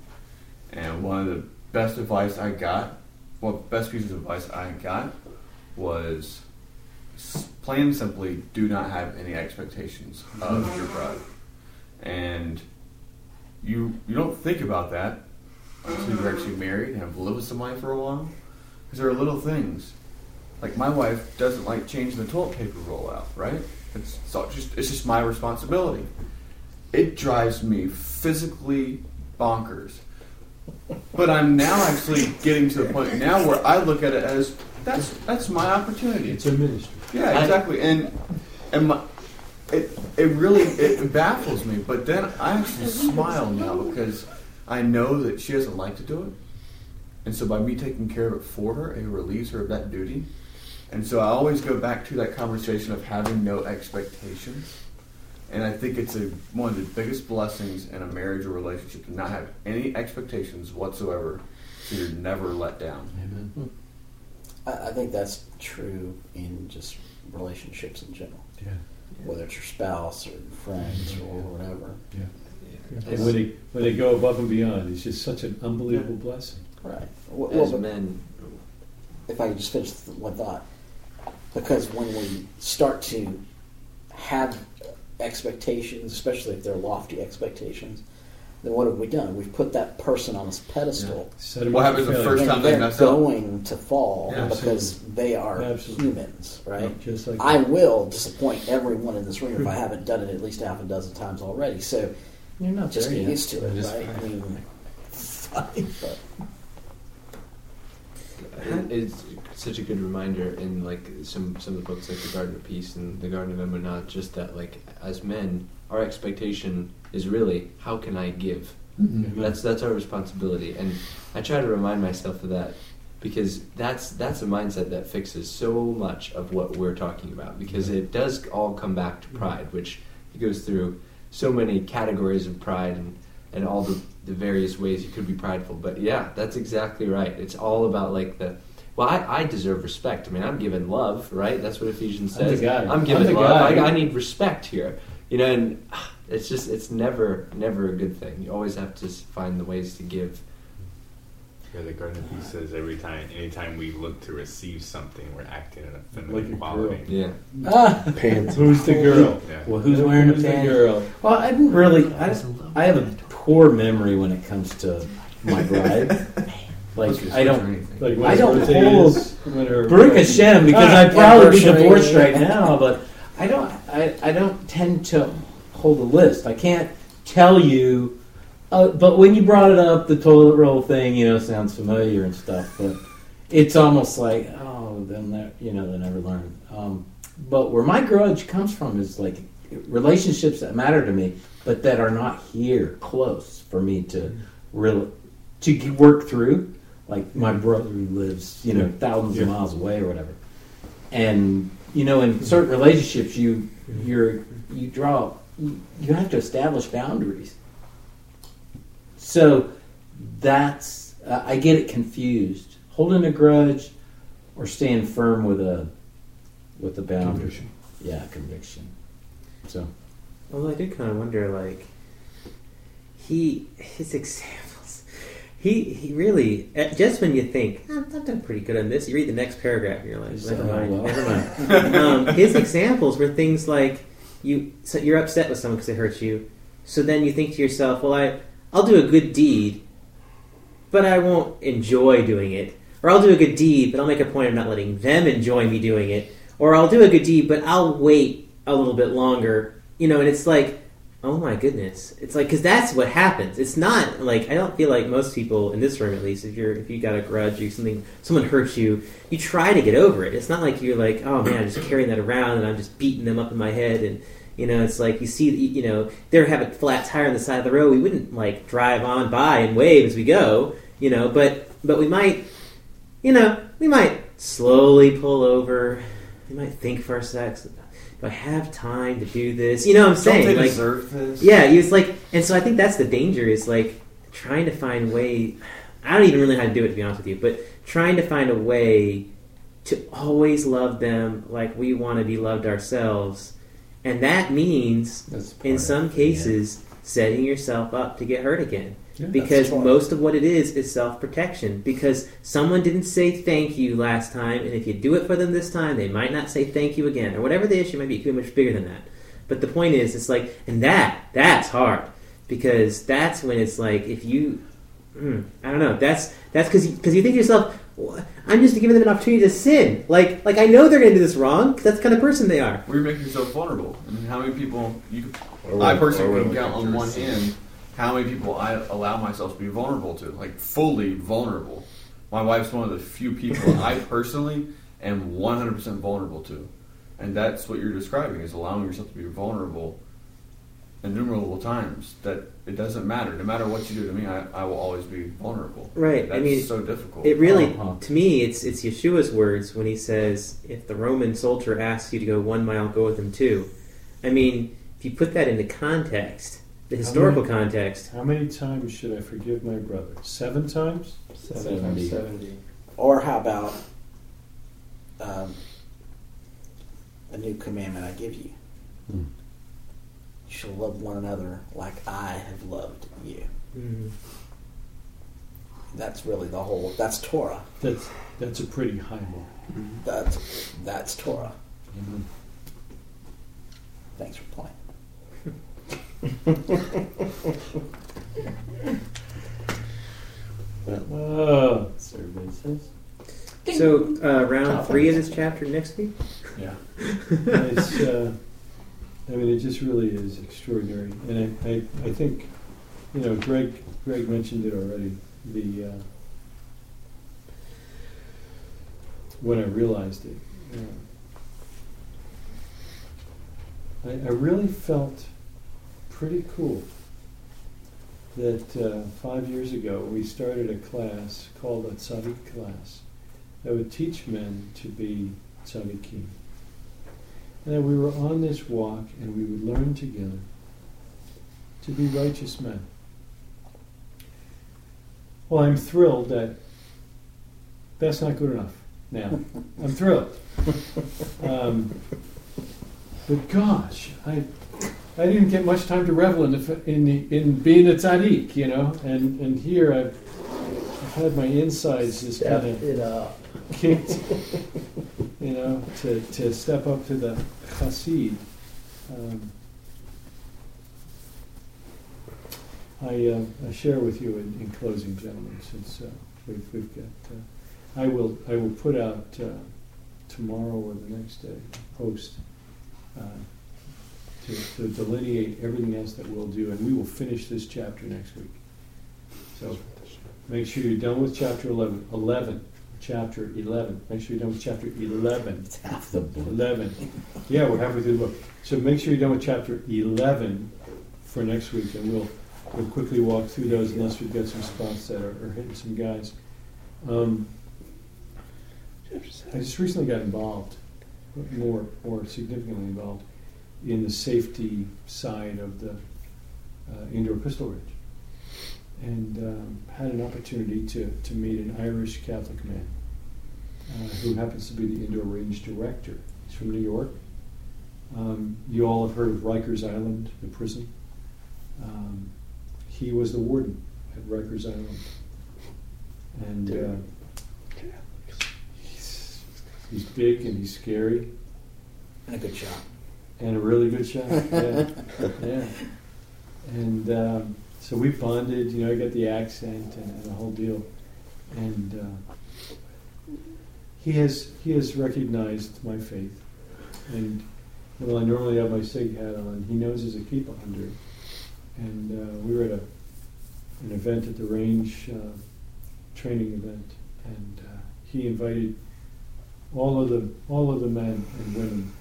and one of the best advice I got, well, best pieces of advice I got was s- plain and simply do not have any expectations of your bride, and you you don't think about that until you're actually married and have lived with somebody for a while, because there are little things. Like my wife doesn't like changing the toilet paper roll out, right? It's, it's just it's just my responsibility. It drives me physically bonkers. But I'm now actually getting to the point now where I look at it as that's that's my opportunity. It's a ministry. Yeah, exactly. And and my, it it really it baffles me. But then I actually smile now because I know that she doesn't like to do it, and so by me taking care of it for her, it relieves her of that duty. And so I always go back to that conversation of having no expectations. And I think it's a, one of the biggest blessings in a marriage or relationship to not have any expectations whatsoever, so you're never let down. Amen. Hmm. I, I think that's true in just relationships in general, Yeah. whether it's your spouse or friends mm-hmm. or whatever. And when they when they go above and beyond, it's just such an unbelievable blessing. Right. Well, As but men, if I could just finish th- one thought, because when we start to have expectations, especially if they're lofty expectations, then what have we done? We've put that person on this pedestal. Set 'em What up for happens the first and time they they're mess up? going to fall Yeah, because they are Absolutely. humans, right? Just like I will disappoint everyone in this room if I haven't done it at least half a dozen times already. So you're not just there get used to it, Just right? fine. I mean, fine, but it- it's such a good reminder in like some some of the books like the Garden of Peace and the Garden of Emunah, just that like as men, our expectation is really how can I give? Mm-hmm. Mm-hmm. That's that's our responsibility, and I try to remind myself of that because that's that's a mindset that fixes so much of what we're talking about because it does all come back to pride, which it goes through so many categories of pride and and all the the various ways you could be prideful. But yeah, that's exactly right. It's all about like the well, I, I deserve respect. I mean, I'm given love, right? That's what Ephesians I'm the says. guy. I'm I'm given the love. guy. I, I need respect here, you know. And it's just it's never never a good thing. You always have to find the ways to give. Yeah, the Garden of Peace says every time, anytime we look to receive something, we're acting in a Like feminine a quality. Yeah. Ah, Pants. Who's the girl? Yeah. well, who's wearing a Who's the pants? girl? Well, I didn't really. I, I have a poor memory when it comes to my bride. Like I don't. Like I don't birthday hold- is, when her Baruch Hashem, because I'd probably be anniversary. divorced right now, but I don't. I, I don't tend to hold a list. I can't tell you. Uh, but when you brought it up, the toilet roll thing, you know, sounds familiar and stuff. But it's almost like, oh, then that you know, they never learn. Um, but where my grudge comes from is like relationships that matter to me, but that are not here close for me to really to g- work through. Like my brother who lives, you know, thousands of miles away or whatever. And you know, in certain relationships, you you're you draw you, you have to establish boundaries. So that's uh, I get it confused. Holding a grudge or staying firm with a with a boundary. Conviction. Yeah, conviction. So Although I did kind of wonder, like, he his examples, he he really uh, just when you think "Oh, I've done pretty good on this, you read the next paragraph and you're like, never mind, well. never mind. um, his examples were things like you so you're upset with someone because they hurt you, so then you think to yourself, well, I I'll do a good deed, but I won't enjoy doing it, or I'll do a good deed, but I'll make a point of not letting them enjoy me doing it, or I'll do a good deed, but I'll wait a little bit longer, you know, and it's like. Oh my goodness! It's like because that's what happens. It's not like I don't feel like most people in this room, at least, if you're if you got a grudge or something, someone hurts you, you try to get over it. It's not like you're like, oh man, I'm just carrying that around and I'm just beating them up in my head. And you know, it's like you see, you know, they have a flat tire on the side of the road. We wouldn't like drive on by and wave as we go, you know, but but we might, you know, we might slowly pull over. We might think for a sec. Do I have time to do this? You know what I'm saying? Don't they like, deserve this? yeah, it's like, and so I think that's the danger is like trying to find way. I don't even really know how to do it to be honest with you, but trying to find a way to always love them like we want to be loved ourselves, and that means in some yeah. cases setting yourself up to get hurt again Yeah. because most of what it is is self protection. Because someone didn't say thank you last time, and if you do it for them this time, they might not say thank you again, or whatever the issue might be. It could be much bigger than that. But the point is, it's like, and that that's hard because that's when it's like if you, hmm, I don't know, that's that's because because you think to yourself. I'm just giving them an opportunity to sin. Like, like I know they're going to do this wrong. 'cause that's the kind of person they are. Where you make yourself vulnerable. I mean, how many people you? Or I personally can looking count on one hand how many people I allow myself to be vulnerable to, like fully vulnerable. My wife's one of the few people I personally am 100% vulnerable to, and that's what you're describing is allowing yourself to be vulnerable innumerable times. That it doesn't matter, no matter what you do to me, I, I will always be vulnerable. Right. That's I mean, so difficult. It really, Uh-huh. to me, it's it's Yeshua's words when he says, "If the Roman soldier asks you to go one mile, go with him two." I mean, if you put that into context, the historical many- context, How many times should I forgive my brother? Seven times? Seven times seventy. Or how about um, a new commandment I give you? Hmm. You shall love one another like I have loved you. mm, That's really the whole. That's Torah. That's that's a pretty high mark. That's that's Torah. Mhm. Thanks for playing. Oh, Survey says. so uh, round three of this chapter next week. yeah. it's, uh, I mean, it just really is extraordinary, and I, I, I think, you know, Greg, Greg mentioned it already. The uh, when I realized it, uh, I, I really felt pretty cool that uh, five years ago we started a class called a tzaddik class that would teach men to be tzaddikim. And that we were on this walk and we would learn together to be righteous men. Well, I'm thrilled that that's not good enough now. I'm thrilled. Um, but gosh, I I didn't get much time to revel in the, in the in being a tzaddik, you know. And and here I've I've had my insides just kind of it up. kicked, you know, to, to step up to the chassid. Um, I, uh, I share with you in, in closing, gentlemen, since uh, we've, we've got. Uh, I will I will put out uh, tomorrow or the next day post uh, to, to delineate everything else that we'll do, and we will finish this chapter next week. So make sure you're done with chapter 11. 11 chapter 11. Make sure you're done with chapter 11. It's half the book. 11. Yeah, we're halfway through the book. So make sure you're done with chapter 11 for next week, and we'll, we'll quickly walk through those unless we've got some spots that are, are hitting some guys. Um, I just recently got involved, more, more significantly involved, in the safety side of the uh, indoor pistol range. And um, had an opportunity to, to meet an Irish Catholic man uh, who happens to be the indoor range director. He's from New York. Um, you all have heard of Rikers Island, the prison. Um, he was the warden at Rikers Island. And uh, he's, he's big and he's scary And a good shot. And a really good shot. Yeah, yeah. And um, so we bonded. You know, I got the accent and, and the whole deal. And uh, he has he has recognized my faith. And well, I normally have my sig hat on. He knows he's a keep under. And uh, we were at a, an event at the range, uh, training event, and uh, he invited all of the all of the men and women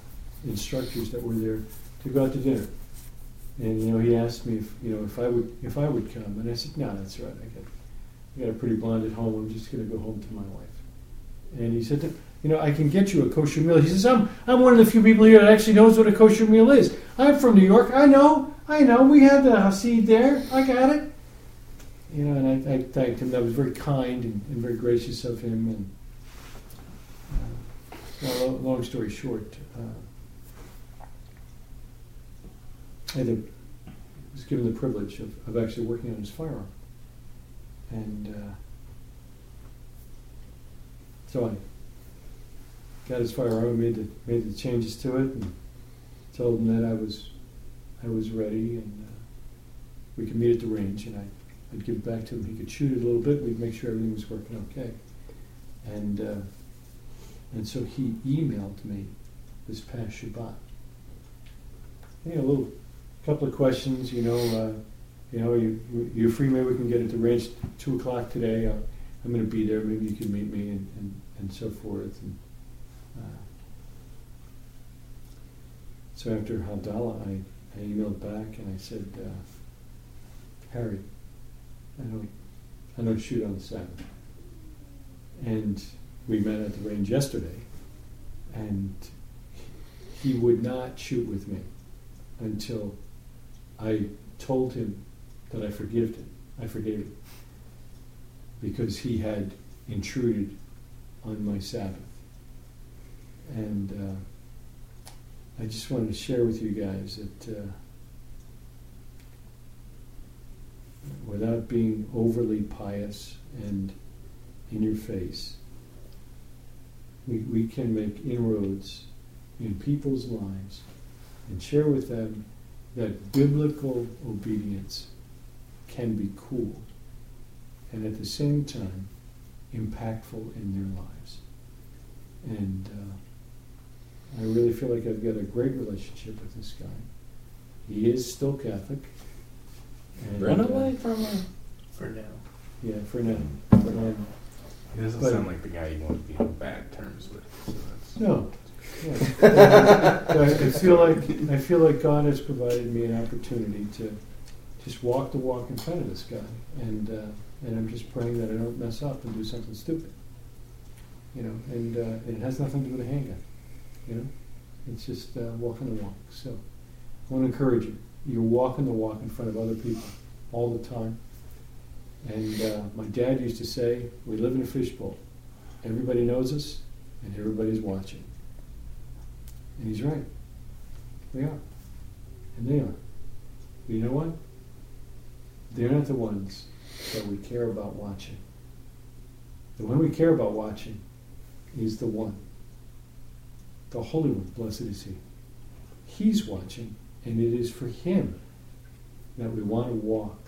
instructors that were there to go out to dinner. And you know, he asked me if you know if I would if I would come, and I said, no, that's right. I got I got a pretty blonde at home. I'm just going to go home to my wife. And he said, you know, I can get you a kosher meal. He says, I'm I'm one of the few people here that actually knows what a kosher meal is. I'm from New York. I know. I know. We had the Hasid there. I got it. You know, and I, I thanked him. That was very kind and, and very gracious of him. And uh, well, long story short, uh, The, was given the privilege of, of actually working on his firearm. And uh, so I got his firearm and made the, made the changes to it and told him that I was, I was ready and uh, we could meet at the range and I, I'd give it back to him. He could shoot it a little bit. We'd make sure everything was working okay. And, uh, and so he emailed me this past Shabbat. You know, a little couple of questions. You know, uh, you know, you you're free. Maybe we can get at the range two o'clock today. Uh, I'm going to be there. Maybe you can meet me and, and, and so forth. And uh, so after Havdalah, I, I emailed back and I said, uh, Harry, I don't I don't shoot on the Sabbath. And we met at the range yesterday, and he would not shoot with me until I told him that I forgave him. I forgave him because he had intruded on my Sabbath. And uh, I just wanted to share with you guys that uh, without being overly pious and in your face, we, we can make inroads in people's lives and share with them that biblical obedience can be cool and at the same time impactful in their lives. And uh, I really feel like I've got a great relationship with this guy. He is still Catholic. And, Run uh, from her. For now. yeah, for now. Um, He doesn't But- sound like the guy you want to be on bad terms with. So that's, No. Yeah. I I feel like I feel like God has provided me an opportunity to just walk the walk in front of this guy, and uh, and I'm just praying that I don't mess up and do something stupid. You know, and uh, it has nothing to do with a handgun. You know, it's just uh, walking the walk. So I want to encourage you. You're walking the walk in front of other people all the time. And uh, my dad used to say, "We live in a fishbowl. Everybody knows us, and everybody's watching." And he's right. We are. And they are. But you know what? They're not the ones that we care about watching. The one we care about watching is the one, the Holy One, blessed is He. He's watching, and it is for Him that we want to walk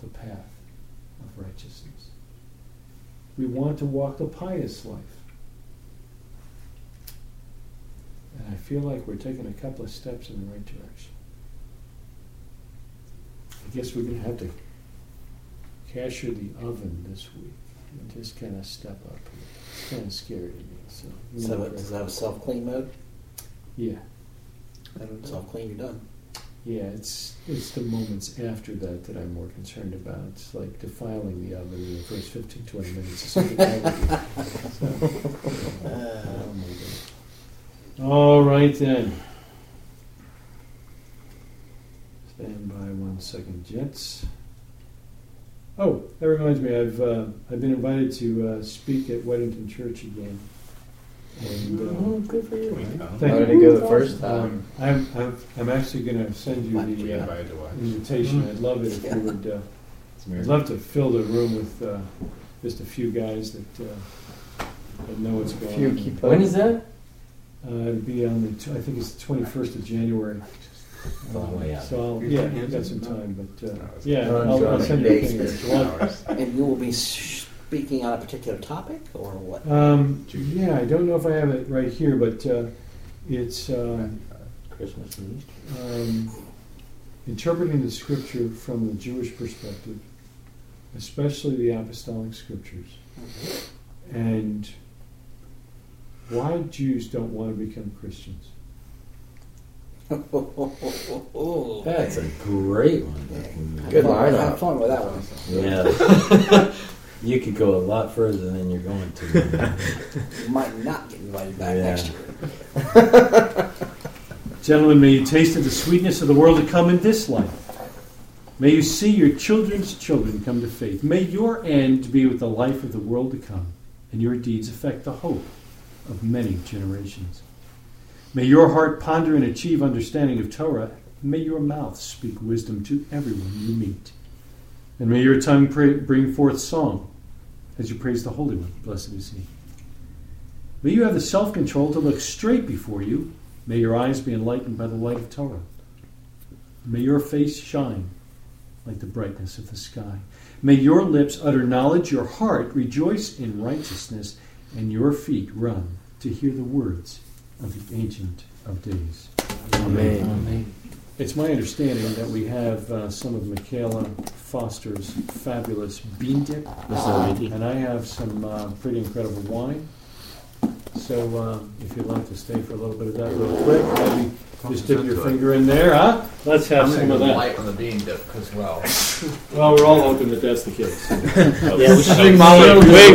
the path of righteousness. We want to walk the pious life. And I feel like we're taking a couple of steps in the right direction. I guess we're going to have to kasher the oven this week and just kind of step up. It's kind of scary to me. So, you So know, it- does it have a self clean mode? yeah, Self clean, you're done. yeah. It's it's the moments after that that I'm more concerned about. It's like defiling the oven in the first 15, 20 minutes. Is something I do. So, oh. All right then. Stand by one second, gents. Oh, that reminds me. I've uh, I've been invited to uh, speak at Weddington Church again. And uh, good for you. Can we? Thank How you. did it go the first time? um, I'm, I'm I'm actually going to send you We the uh, invited to watch. invitation. I'd love it if you would. Uh, I'd love to fill the room with uh, just a few guys that, uh, that know what's going on. When is that? Uh, it'll be on the, tw- I think it's the 21st of January. Oh, way out. So I'll, yeah, I've got some time, but, uh, yeah, I'll, I'll it's send you a thing. It's It's one- And you will be speaking on a particular topic or what? Um, yeah, I don't know if I have it right here, but, uh, it's, um, Christmas and Easter. um, interpreting the scripture from the Jewish perspective, especially the apostolic scriptures, and why Jews don't want to become Christians. That's a great one. Good fun- lineup. Have fun with that one. Yeah. you could go a lot further than you're going to. You might not get invited back Yeah. next year. Gentlemen, may you taste of the sweetness of the world to come in this life. May you see your children's children come to faith. May your end be with the life of the world to come, and your deeds affect the hope of many generations. May your heart ponder and achieve understanding of Torah. May your mouth speak wisdom to everyone you meet. And may your tongue pray, bring forth song as you praise the Holy One. Blessed is He. May you have the self control to look straight before you May your eyes be enlightened by the light of Torah. May your face shine like the brightness of the sky. May your lips utter knowledge, your heart rejoice in righteousness, and your feet run to hear the words of the Ancient of Days. Amen. Amen. It's my understanding that we have uh, some of Michaela Foster's fabulous bean dip, and I have some uh, pretty incredible wine. So uh, if you'd like to stay for a little bit of that real quick, maybe just dip your finger in there, huh? Let's have some of that. light on the bean dip as well. Well, we're all hoping that that's the case. Yeah, we should Molly, wait,